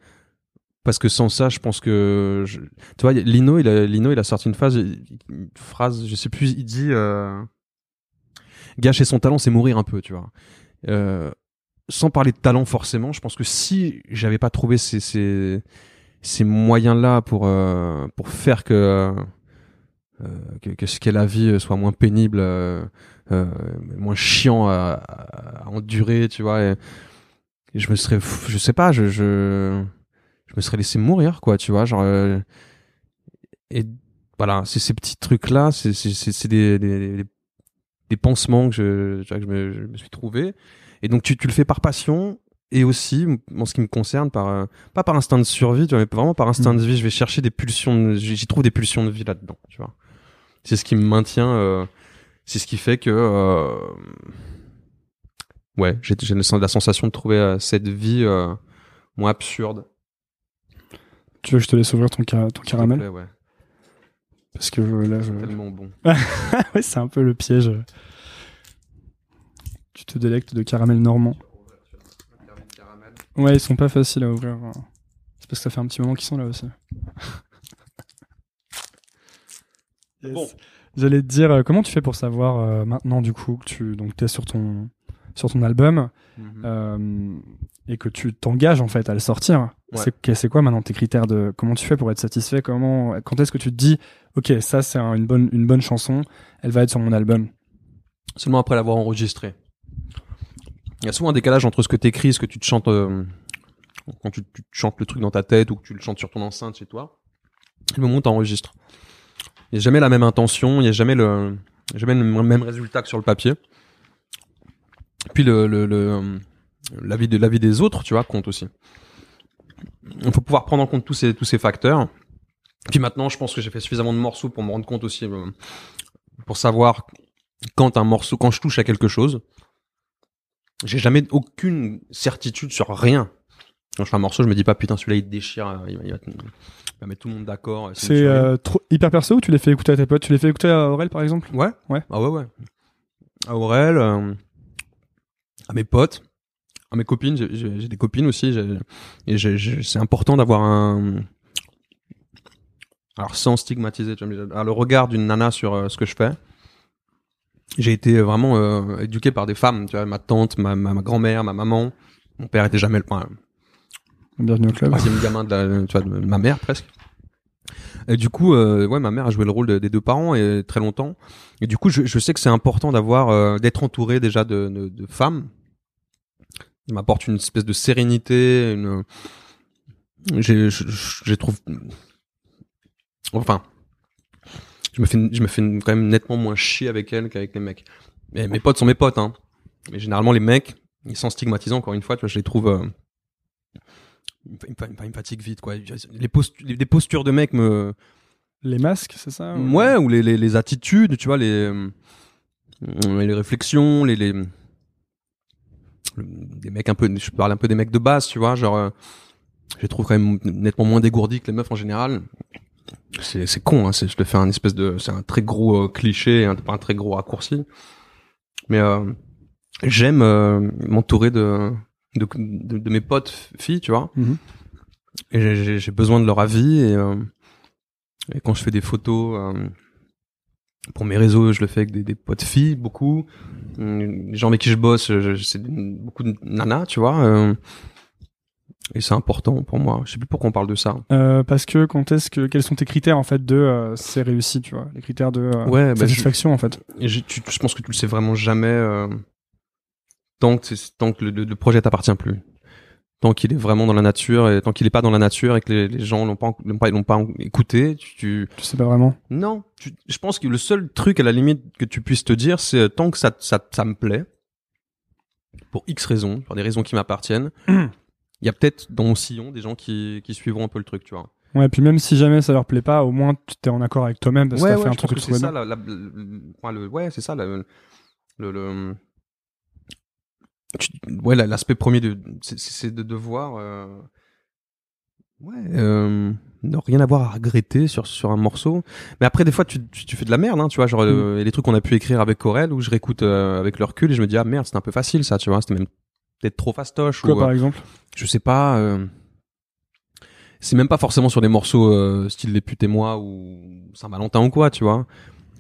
parce que sans ça je pense que je... tu vois Lino il a Lino il a sorti une phrase une phrase je sais plus il dit euh, gâcher son talent c'est mourir un peu tu vois. Euh, sans parler de talent forcément, je pense que si j'avais pas trouvé ces, ces, ces moyens-là pour, euh, pour faire que, que, que, ce qu'est la vie soit moins pénible, euh, euh moins chiant à, à, endurer, tu vois, et, et, je me serais, je sais pas, je, je, je me serais laissé mourir, quoi, tu vois, genre, euh, et voilà, c'est ces petits trucs-là, c'est, des, des, des, pansements que je, que je me, je me suis trouvé. Et donc tu, tu le fais par passion et aussi, en ce qui me concerne, par euh, pas par instinct de survie, tu vois, mais vraiment par instinct mmh. de vie. Je vais chercher des pulsions, j'y trouve des pulsions de vie là-dedans, tu vois. C'est ce qui me maintient, euh, c'est ce qui fait que, euh, ouais, j'ai la sensation de trouver euh, cette vie moins absurde. Tu veux que je te laisse ouvrir ton, car ton caramel? plaît, ouais. Parce que là, je... tellement bon. ouais, c'est un peu le piège. te délectes de caramel normand. Ouais, ils sont pas faciles à ouvrir. C'est parce que ça fait un petit moment qu'ils sont là aussi. Bon. J'allais te dire, euh, comment tu fais pour savoir euh, maintenant du coup que tu donc es sur ton sur ton album Mhm. euh, et que tu t'engages en fait à le sortir? Ouais. C'est que- c'est quoi maintenant tes critères de comment tu fais pour être satisfait? Comment quand est-ce que tu te dis ok ça c'est un- une bonne une bonne chanson, elle va être sur mon album? Seulement après l'avoir enregistré. Il y a souvent un décalage entre ce que t'écris, ce que tu te chantes euh, quand tu, tu te chantes le truc dans ta tête ou que tu le chantes sur ton enceinte chez toi. Et le moment où t'enregistres. Il n'y a jamais la même intention, il n'y a jamais le, jamais le même résultat que sur le papier. Puis le, le, le euh, l'avis de l'avis des autres, tu vois, compte aussi. Il faut pouvoir prendre en compte tous ces tous ces facteurs. Puis maintenant, je pense que j'ai fait suffisamment de morceaux pour me rendre compte aussi, euh, pour savoir quand un morceau, quand je touche à quelque chose, j'ai jamais aucune certitude sur rien. Quand je fais un morceau, je me dis pas putain celui-là il te déchire, euh, il va, il va, il va mettre tout le monde d'accord. C'est euh, trop hyper perso ou tu les fais écouter à tes potes? Tu les fais écouter à Aurel par exemple? Ouais. Ouais. Ah ouais, ouais. À Aurel, euh, à mes potes, à mes copines. J'ai- des copines aussi. Et c'est important d'avoir un. Alors sans stigmatiser, tu vois, mais alors, le regard d'une nana sur euh, ce que je fais. J'ai été vraiment euh, éduqué par des femmes, tu vois, ma tante, ma, ma, ma grand-mère, ma maman. Mon père était jamais le enfin, Bienvenue au club. troisième gamin de, la, tu vois, de ma mère presque. Et du coup, euh, ouais, ma mère a joué le rôle de- des deux parents et très longtemps. Et du coup, je, je sais que c'est important d'avoir, euh, d'être entouré déjà de, de, de femmes. Ça m'apporte une espèce de sérénité, une. J'ai, je, je, trouve. Enfin, je me fais, je me fais quand même nettement moins chier avec elles qu'avec les mecs. Mais mes potes sont mes potes, hein. Mais généralement, les mecs, ils sont stigmatisants, encore une fois, tu vois, je les trouve. euh, me ils me fa- ils me fatiguent vite, quoi. Les postures, les, des postures de mecs me. Les masques, c'est ça ou- Ouais, ou les, les, les attitudes, tu vois, les, euh, les réflexions, les, les, le- des mecs un peu, je parle un peu des mecs de base, tu vois, genre, euh, je les trouve quand même nettement moins dégourdis que les meufs en général. C'est, con, hein, c'est, je te fais un espèce de, c'est un très gros euh, cliché, un, pas un très gros raccourci. Mais, euh, j'aime euh, m'entourer de, de, de, de mes potes filles, tu vois. Mhm. Et j'ai- besoin de leur avis et, euh, et quand je fais des photos euh, pour mes réseaux, je le fais avec des, des potes filles, beaucoup. Les gens avec qui je bosse, je- je- c'est beaucoup de nanas, tu vois. euh, et c'est important pour moi. Je sais plus pourquoi on parle de ça. Euh, parce que quand est-ce que quels sont tes critères en fait de euh, c'est réussi, tu vois, les critères de euh, Ouais, bah, je, satisfaction en fait. j'ai- tu- je pense que tu le sais vraiment jamais tant que tant que le, projet t'appartient plus. Tant qu'il est vraiment dans la nature et tant qu'il est pas dans la nature et que les, les gens l'ont pas l'ont pas, l'ont pas écouté, tu, tu Tu sais pas vraiment. Non, tu- je pense que le seul truc à la limite que tu puisses te dire, c'est euh, tant que ça, ça, ça me plaît, pour X raisons, pour des raisons qui m'appartiennent, il y a peut-être dans mon sillon des gens qui, qui suivront un peu le truc, tu vois. Ouais, puis même si jamais ça leur plaît pas, au moins tu t'es en accord avec toi-même parce que t'as fait un truc que que c'est ça, bien. la, la- le, ouais, c'est ça, le, le, tu- ouais, la- l'aspect premier de, c'est- de devoir, euh, ouais, euh, ne rien avoir à regretter sur sur un morceau. Mais après, des fois, tu, tu, tu fais de la merde, hein, tu vois, genre Mm. euh, il y a des trucs qu'on a pu écrire avec Corel où je réécoute euh, avec le recul et je me dis ah merde, c'était un peu facile ça, tu vois, c'était même peut-être trop fastoche Quoi ou par euh, exemple? je sais pas. euh, c'est même pas forcément sur des morceaux euh, style Les putes et moi ou Saint-Valentin ou quoi, tu vois.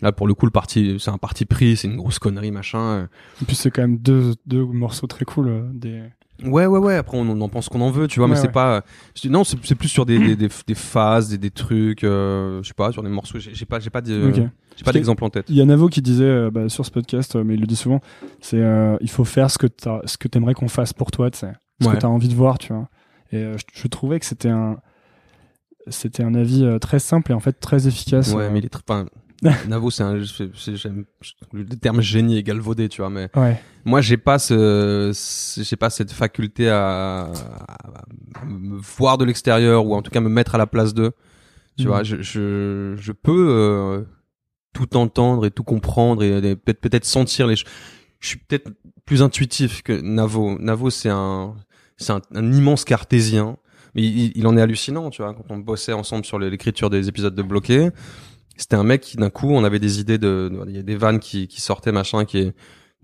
Là, pour le coup, le parti, c'est un parti pris, c'est une grosse connerie, machin. euh. Et puis c'est quand même deux deux morceaux très cool euh, des Ouais, ouais, ouais. Après, on, on en pense qu'on en veut, tu vois, mais Ouais, c'est pas. Non, c'est c'est plus sur des, des, des, des phases, des, des trucs, euh, je sais pas, sur des morceaux. J'ai pas, j'ai pas, d'exemple en tête. Il y a Navo qui disait euh, bah, sur ce podcast, mais il le dit souvent, c'est il faut faire ce que t'as, ce que t'aimerais qu'on fasse pour toi, tu sais, ce Ouais. que t'as envie de voir, tu vois. Et je, je trouvais que c'était un c'était un avis très simple et en fait très efficace. Ouais, mais il est très. Navo, c'est un. J'aime le terme génie est galvaudé, tu vois, mais. Ouais. Moi, j'ai pas ce, j'ai pas cette faculté à, à me voir de l'extérieur ou en tout cas me mettre à la place d'eux. Tu Mhm. vois, je, je, je peux euh, tout entendre et tout comprendre et, et peut-être peut-être sentir les. ch- Je suis peut-être plus intuitif que Navo. Navo, c'est un, c'est un, un immense cartésien, mais il, il en est hallucinant, tu vois. Quand on bossait ensemble sur l'écriture des épisodes de Bloqué, c'était un mec qui d'un coup, on avait des idées de, il y a des vannes qui, qui sortaient machin, qui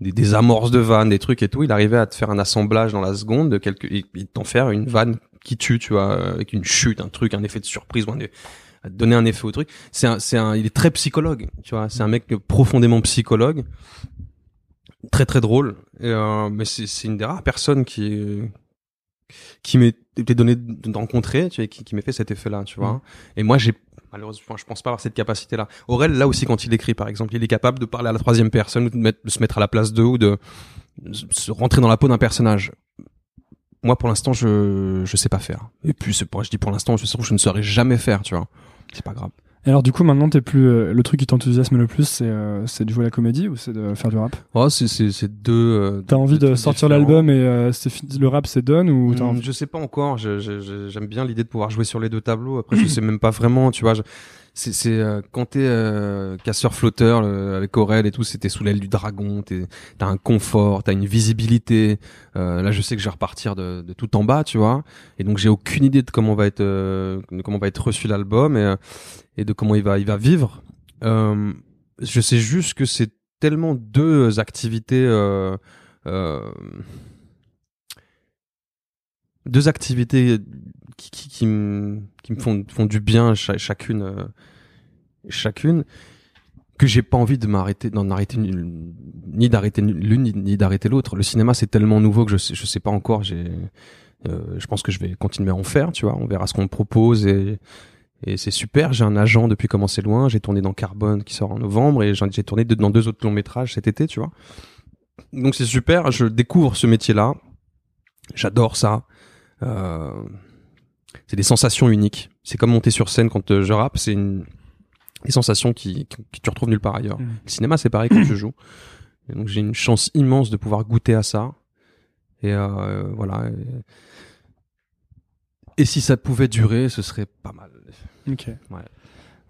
des, des amorces de vannes, des trucs et tout. Il arrivait à te faire un assemblage dans la seconde de quelque, et, et t'en faire une vanne qui tue, tu vois, avec une chute, un truc, un effet de surprise ou un, à te donner un effet au truc. C'est un, c'est un, il est très psychologue, tu vois. C'est un mec profondément psychologue, très très drôle. Et, euh, mais c'est, c'est une des rares personnes qui qui m'est été donné de rencontrer, tu vois, qui, qui m'ait fait cet effet-là, tu vois. Mm. Et moi, j'ai malheureusement, je pense pas avoir cette capacité-là. Aurel, là aussi, quand il écrit, par exemple, il est capable de parler à la troisième personne, de, se mettre à la place d'eux, ou de se rentrer dans la peau d'un personnage. Moi, pour l'instant, je je sais pas faire. Et puis, c'est pour, je dis pour l'instant, je, je ne saurais jamais faire, tu vois. C'est pas grave. Et alors du coup maintenant t'es plus euh, le truc qui t'enthousiasme le plus c'est euh, c'est de jouer la comédie ou c'est de faire du rap? Oh, c'est c'est c'est deux. euh, T'as envie de sortir l'album et euh, le rap c'est done ou t'as Hmm, envie? Je sais pas encore. J'aime bien l'idée de pouvoir jouer sur les deux tableaux. Après, je sais même pas vraiment. Tu vois, c'est euh, quand t'es euh, casseur flotteur le- avec Aurel et tout, c'était sous l'aile du dragon. T'as un confort, t'as une visibilité. Euh, là, je sais que je vais repartir de, de tout en bas, tu vois. Et donc, j'ai aucune idée de comment va être euh, de comment va être reçu l'album et euh, et de comment il va il va vivre. Euh, je sais juste que c'est tellement deux activités. Euh, euh, deux activités qui, qui, qui, me, qui me font, font du bien cha- chacune, euh, chacune, que j'ai pas envie de m'arrêter, d'en arrêter une- ni d'arrêter l'une ni, d'arrêter l'autre. Le cinéma c'est tellement nouveau que je sais, je sais pas encore. J'ai, euh, je pense que je vais continuer à en faire. Tu vois, on verra ce qu'on me propose et et c'est super. J'ai un agent depuis comment c'est loin. J'ai tourné dans Carbone qui sort en novembre et j'ai tourné dans deux autres longs métrages cet été. Tu vois. Donc c'est super. Je découvre ce métier-là. J'adore ça. Euh, c'est des sensations uniques. C'est comme monter sur scène quand euh, je rappe, c'est une des sensations qui, qui, que tu retrouves nulle part ailleurs. Mhm. Le cinéma, c'est pareil quand joues. Et donc j'ai une chance immense de pouvoir goûter à ça. Et euh, voilà. Et... et si ça pouvait durer, ce serait pas mal. Ok. Ouais.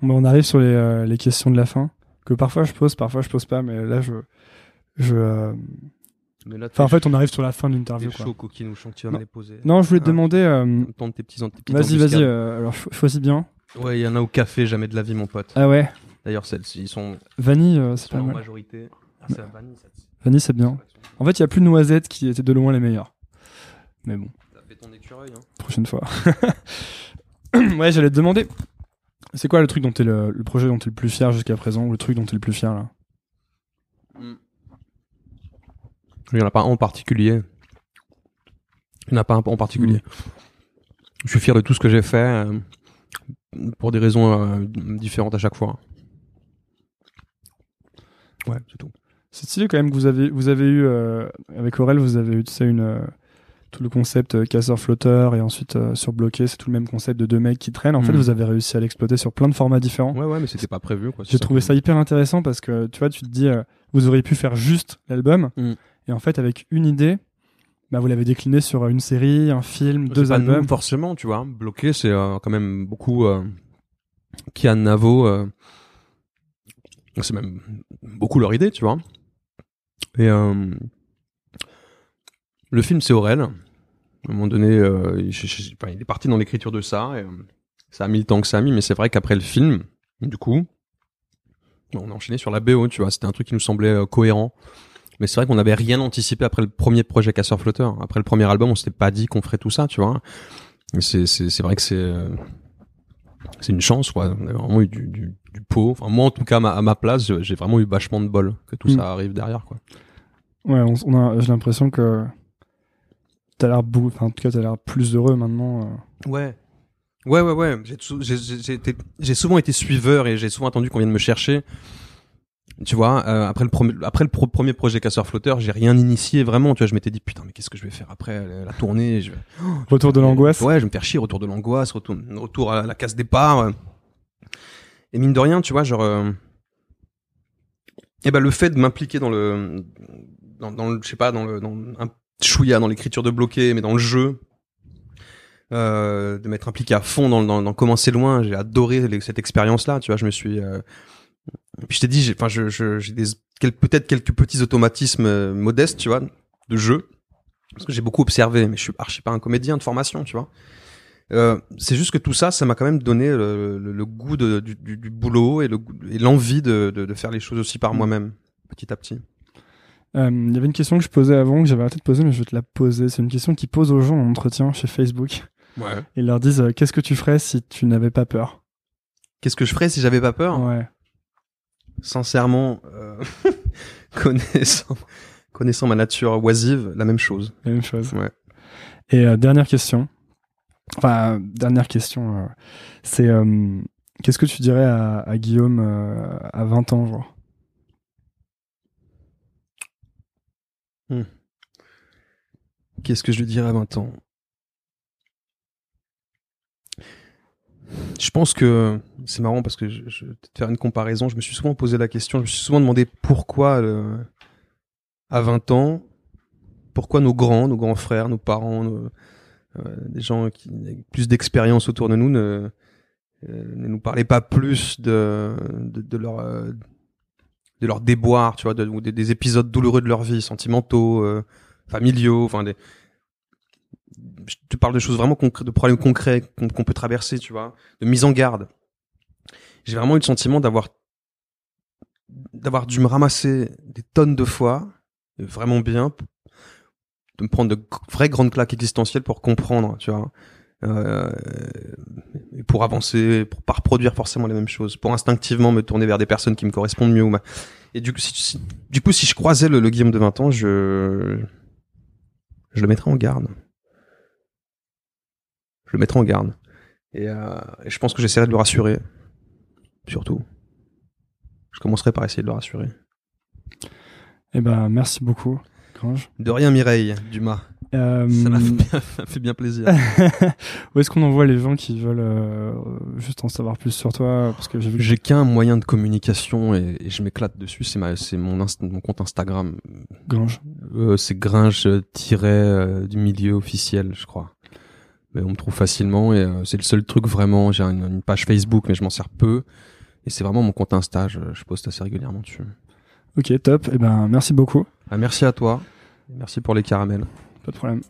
Bon, on arrive sur les, euh, les questions de la fin que parfois je pose, parfois je pose pas, mais là je je. euh, Mais là, Enfin en fait on arrive sur la fin de l'interview. chaud, tu vas Non. me les poser. Non, je voulais te Ah. demander. euh, Tente tes petits, tes petites Vas-y, vas-y. euh, alors cho- choisis bien. Ouais, il y en a au café, jamais de la vie, mon pote. Ah ouais. D'ailleurs, celles-ci, ils sont, Vanille, euh, c'est pas mal. majorité. Ah, c'est vanille, c'est bien. En fait, il y a plus de noisettes qui étaient de loin les meilleures. Mais bon, Ça fait ton écureuil, hein. prochaine fois. ouais, j'allais te demander. C'est quoi le truc dont t'es le, le projet dont t'es le plus fier jusqu'à présent ou le truc dont t'es le plus fier là? Il n'y en a pas un en particulier. Il n'y en a pas un en particulier. Je suis fier de tout ce que j'ai fait euh, pour des raisons euh, différentes à chaque fois. Ouais, c'est tout. C'est stylé quand même que vous avez, vous avez eu, euh, avec Aurel, vous avez eu tu sais, une, tout le concept casseur-flotteur et ensuite euh, surbloqué, c'est tout le même concept de deux mecs qui traînent. En fait, Mhm. vous avez réussi à l'exploiter sur plein de formats différents. Ouais, ouais, mais c'était pas prévu, J'ai trouvé ça hyper intéressant parce que tu vois, tu te dis, vous auriez pu faire juste l'album Mm. Et en fait, avec une idée, bah, vous l'avez décliné sur une série, un film, deux pas albums. nous, forcément, tu vois. Bloqué, c'est euh, quand même beaucoup. Euh, Kian Navo, euh, c'est même beaucoup leur idée, tu vois. Et euh, le film, c'est Aurel. À un moment donné, il, je- je- enfin, il est parti dans l'écriture de ça. Et, ça a mis le temps que ça a mis, mais c'est vrai qu'après le film, du coup, on a enchaîné sur la BO, tu vois. C'était un truc qui nous semblait cohérent. Mais c'est vrai qu'on n'avait rien anticipé après le premier projet Casseur Flotteur. Après le premier album, on s'était pas dit qu'on ferait tout ça, tu vois. C'est, c'est, c'est vrai que c'est, euh, c'est une chance, quoi. On a vraiment eu du, du, du pot. Enfin, moi, en tout cas, à ma, à ma place, j'ai- vraiment eu vachement de bol que tout Mm. ça arrive derrière, quoi. Ouais, on, on a, j'ai l'impression que t'as l'air beau, enfin, en tout cas, t'as l'air plus heureux maintenant. euh. Ouais. Ouais, ouais, ouais. J'ai souvent été suiveur et j'ai souvent attendu qu'on vienne me chercher. Tu vois, euh, après le, premier après le pro- premier projet Casseur Flotteur, j'ai rien initié vraiment. Tu vois, je m'étais dit putain, mais qu'est-ce que je vais faire après euh, la tournée je vais... Retour de l'angoisse. Ouais, je vais me faire chier, retour de l'angoisse, retour, retour à la case départ. euh. Et mine de rien, tu vois, genre, euh, eh ben le fait de m'impliquer dans le, dans, dans le, je sais pas, dans le, dans un chouïa, dans l'écriture de bloqué, mais dans le jeu, euh, de m'être impliqué à fond dans, dans, dans comment c'est loin, j'ai adoré les- cette expérience-là. Tu vois, je me suis, euh, puis je t'ai dit, j'ai, enfin, je, je, j'ai des, quel- peut-être quelques petits automatismes euh, modestes, tu vois, de jeu, parce que j'ai beaucoup observé, mais je suis archi pas un comédien de formation, tu vois. Euh, c'est juste que tout ça, ça m'a quand même donné le, le- le goût de, du, du, du boulot et le goût- et l'envie de, de, de faire les choses aussi par Mm. moi-même, petit à petit. Euh, Il y avait une question que je posais avant, que j'avais arrêté de poser, mais je vais te la poser. C'est une question qui pose aux gens en entretien chez Facebook. Ouais. Ils leur disent euh, Qu'est-ce que tu ferais si tu n'avais pas peur? Qu'est-ce que je ferais si j'avais pas peur? Ouais. Sincèrement, euh, connaissant, connaissant ma nature oisive, la même chose. La même chose. Ouais. Et euh, dernière question. Enfin, dernière question. euh, c'est Qu'est-ce que tu dirais à, à Guillaume à 20 ans, genre? Qu'est-ce que je lui dirais à 20 ans? Je pense que c'est marrant parce que je, je vais te faire une comparaison. Je me suis souvent posé la question, je me suis souvent demandé pourquoi euh, à 20 ans, pourquoi nos grands, nos grands frères, nos parents, nos- euh, des gens qui avec plus d'expérience autour de nous ne, euh, ne nous parlaient pas plus de, de, de leur de leur déboire, tu vois, des, des épisodes douloureux de leur vie, sentimentaux, familiaux, enfin des je te parle de choses vraiment concrètes, de problèmes concrets qu'on peut traverser, tu vois, de mise en garde. J'ai vraiment eu le sentiment d'avoir d'avoir dû me ramasser des tonnes de fois, vraiment bien, de me prendre de vraies grandes claques existentielles pour comprendre, tu vois, euh, pour avancer, pour pas reproduire forcément les mêmes choses, pour instinctivement me tourner vers des personnes qui me correspondent mieux. Et du coup, si, du coup, si je croisais le, le Guillaume de 20 ans, je je le mettrais en garde le mettrai en garde. Et, euh, et je pense que j'essaierai de le rassurer. Surtout. Je commencerai par essayer de le rassurer. Eh ben, merci beaucoup, Grange. De rien, Mireille Dumas. Euh, Ça m'a fait, bien- fait plaisir. Où est-ce qu'on envoie les gens qui veulent euh, juste en savoir plus sur toi Parce que j'ai vu que J'ai qu'un moyen de communication et, et je m'éclate dessus. C'est ma, c'est mon, compte Instagram. Grange. Euh, c'est Gringe tiré du milieu officiel, je crois. Mais on me trouve facilement et euh, c'est le seul truc vraiment. J'ai une, une page Facebook, mais je m'en sers peu. Et c'est vraiment mon compte Insta. Je, je poste assez régulièrement dessus. Ok, top. Eh ben, merci beaucoup. Ah, merci à toi. Merci pour les caramels. Pas de problème.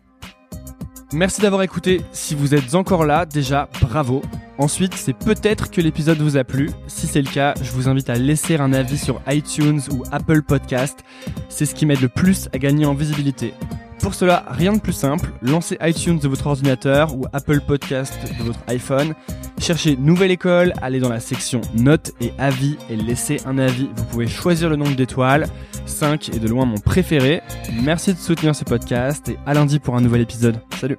Merci d'avoir écouté. Si vous êtes encore là, déjà, bravo. Ensuite, c'est peut-être que l'épisode vous a plu. Si c'est le cas, je vous invite à laisser un avis sur iTunes ou Apple Podcast. C'est ce qui m'aide le plus à gagner en visibilité. Pour cela, rien de plus simple, lancez iTunes de votre ordinateur ou Apple Podcast de votre iPhone. Cherchez Nouvelle École, allez dans la section Notes et Avis et laissez un avis. Vous pouvez choisir le nombre d'étoiles. 5 est de loin mon préféré. Merci de soutenir ce podcast et à lundi pour un nouvel épisode. Salut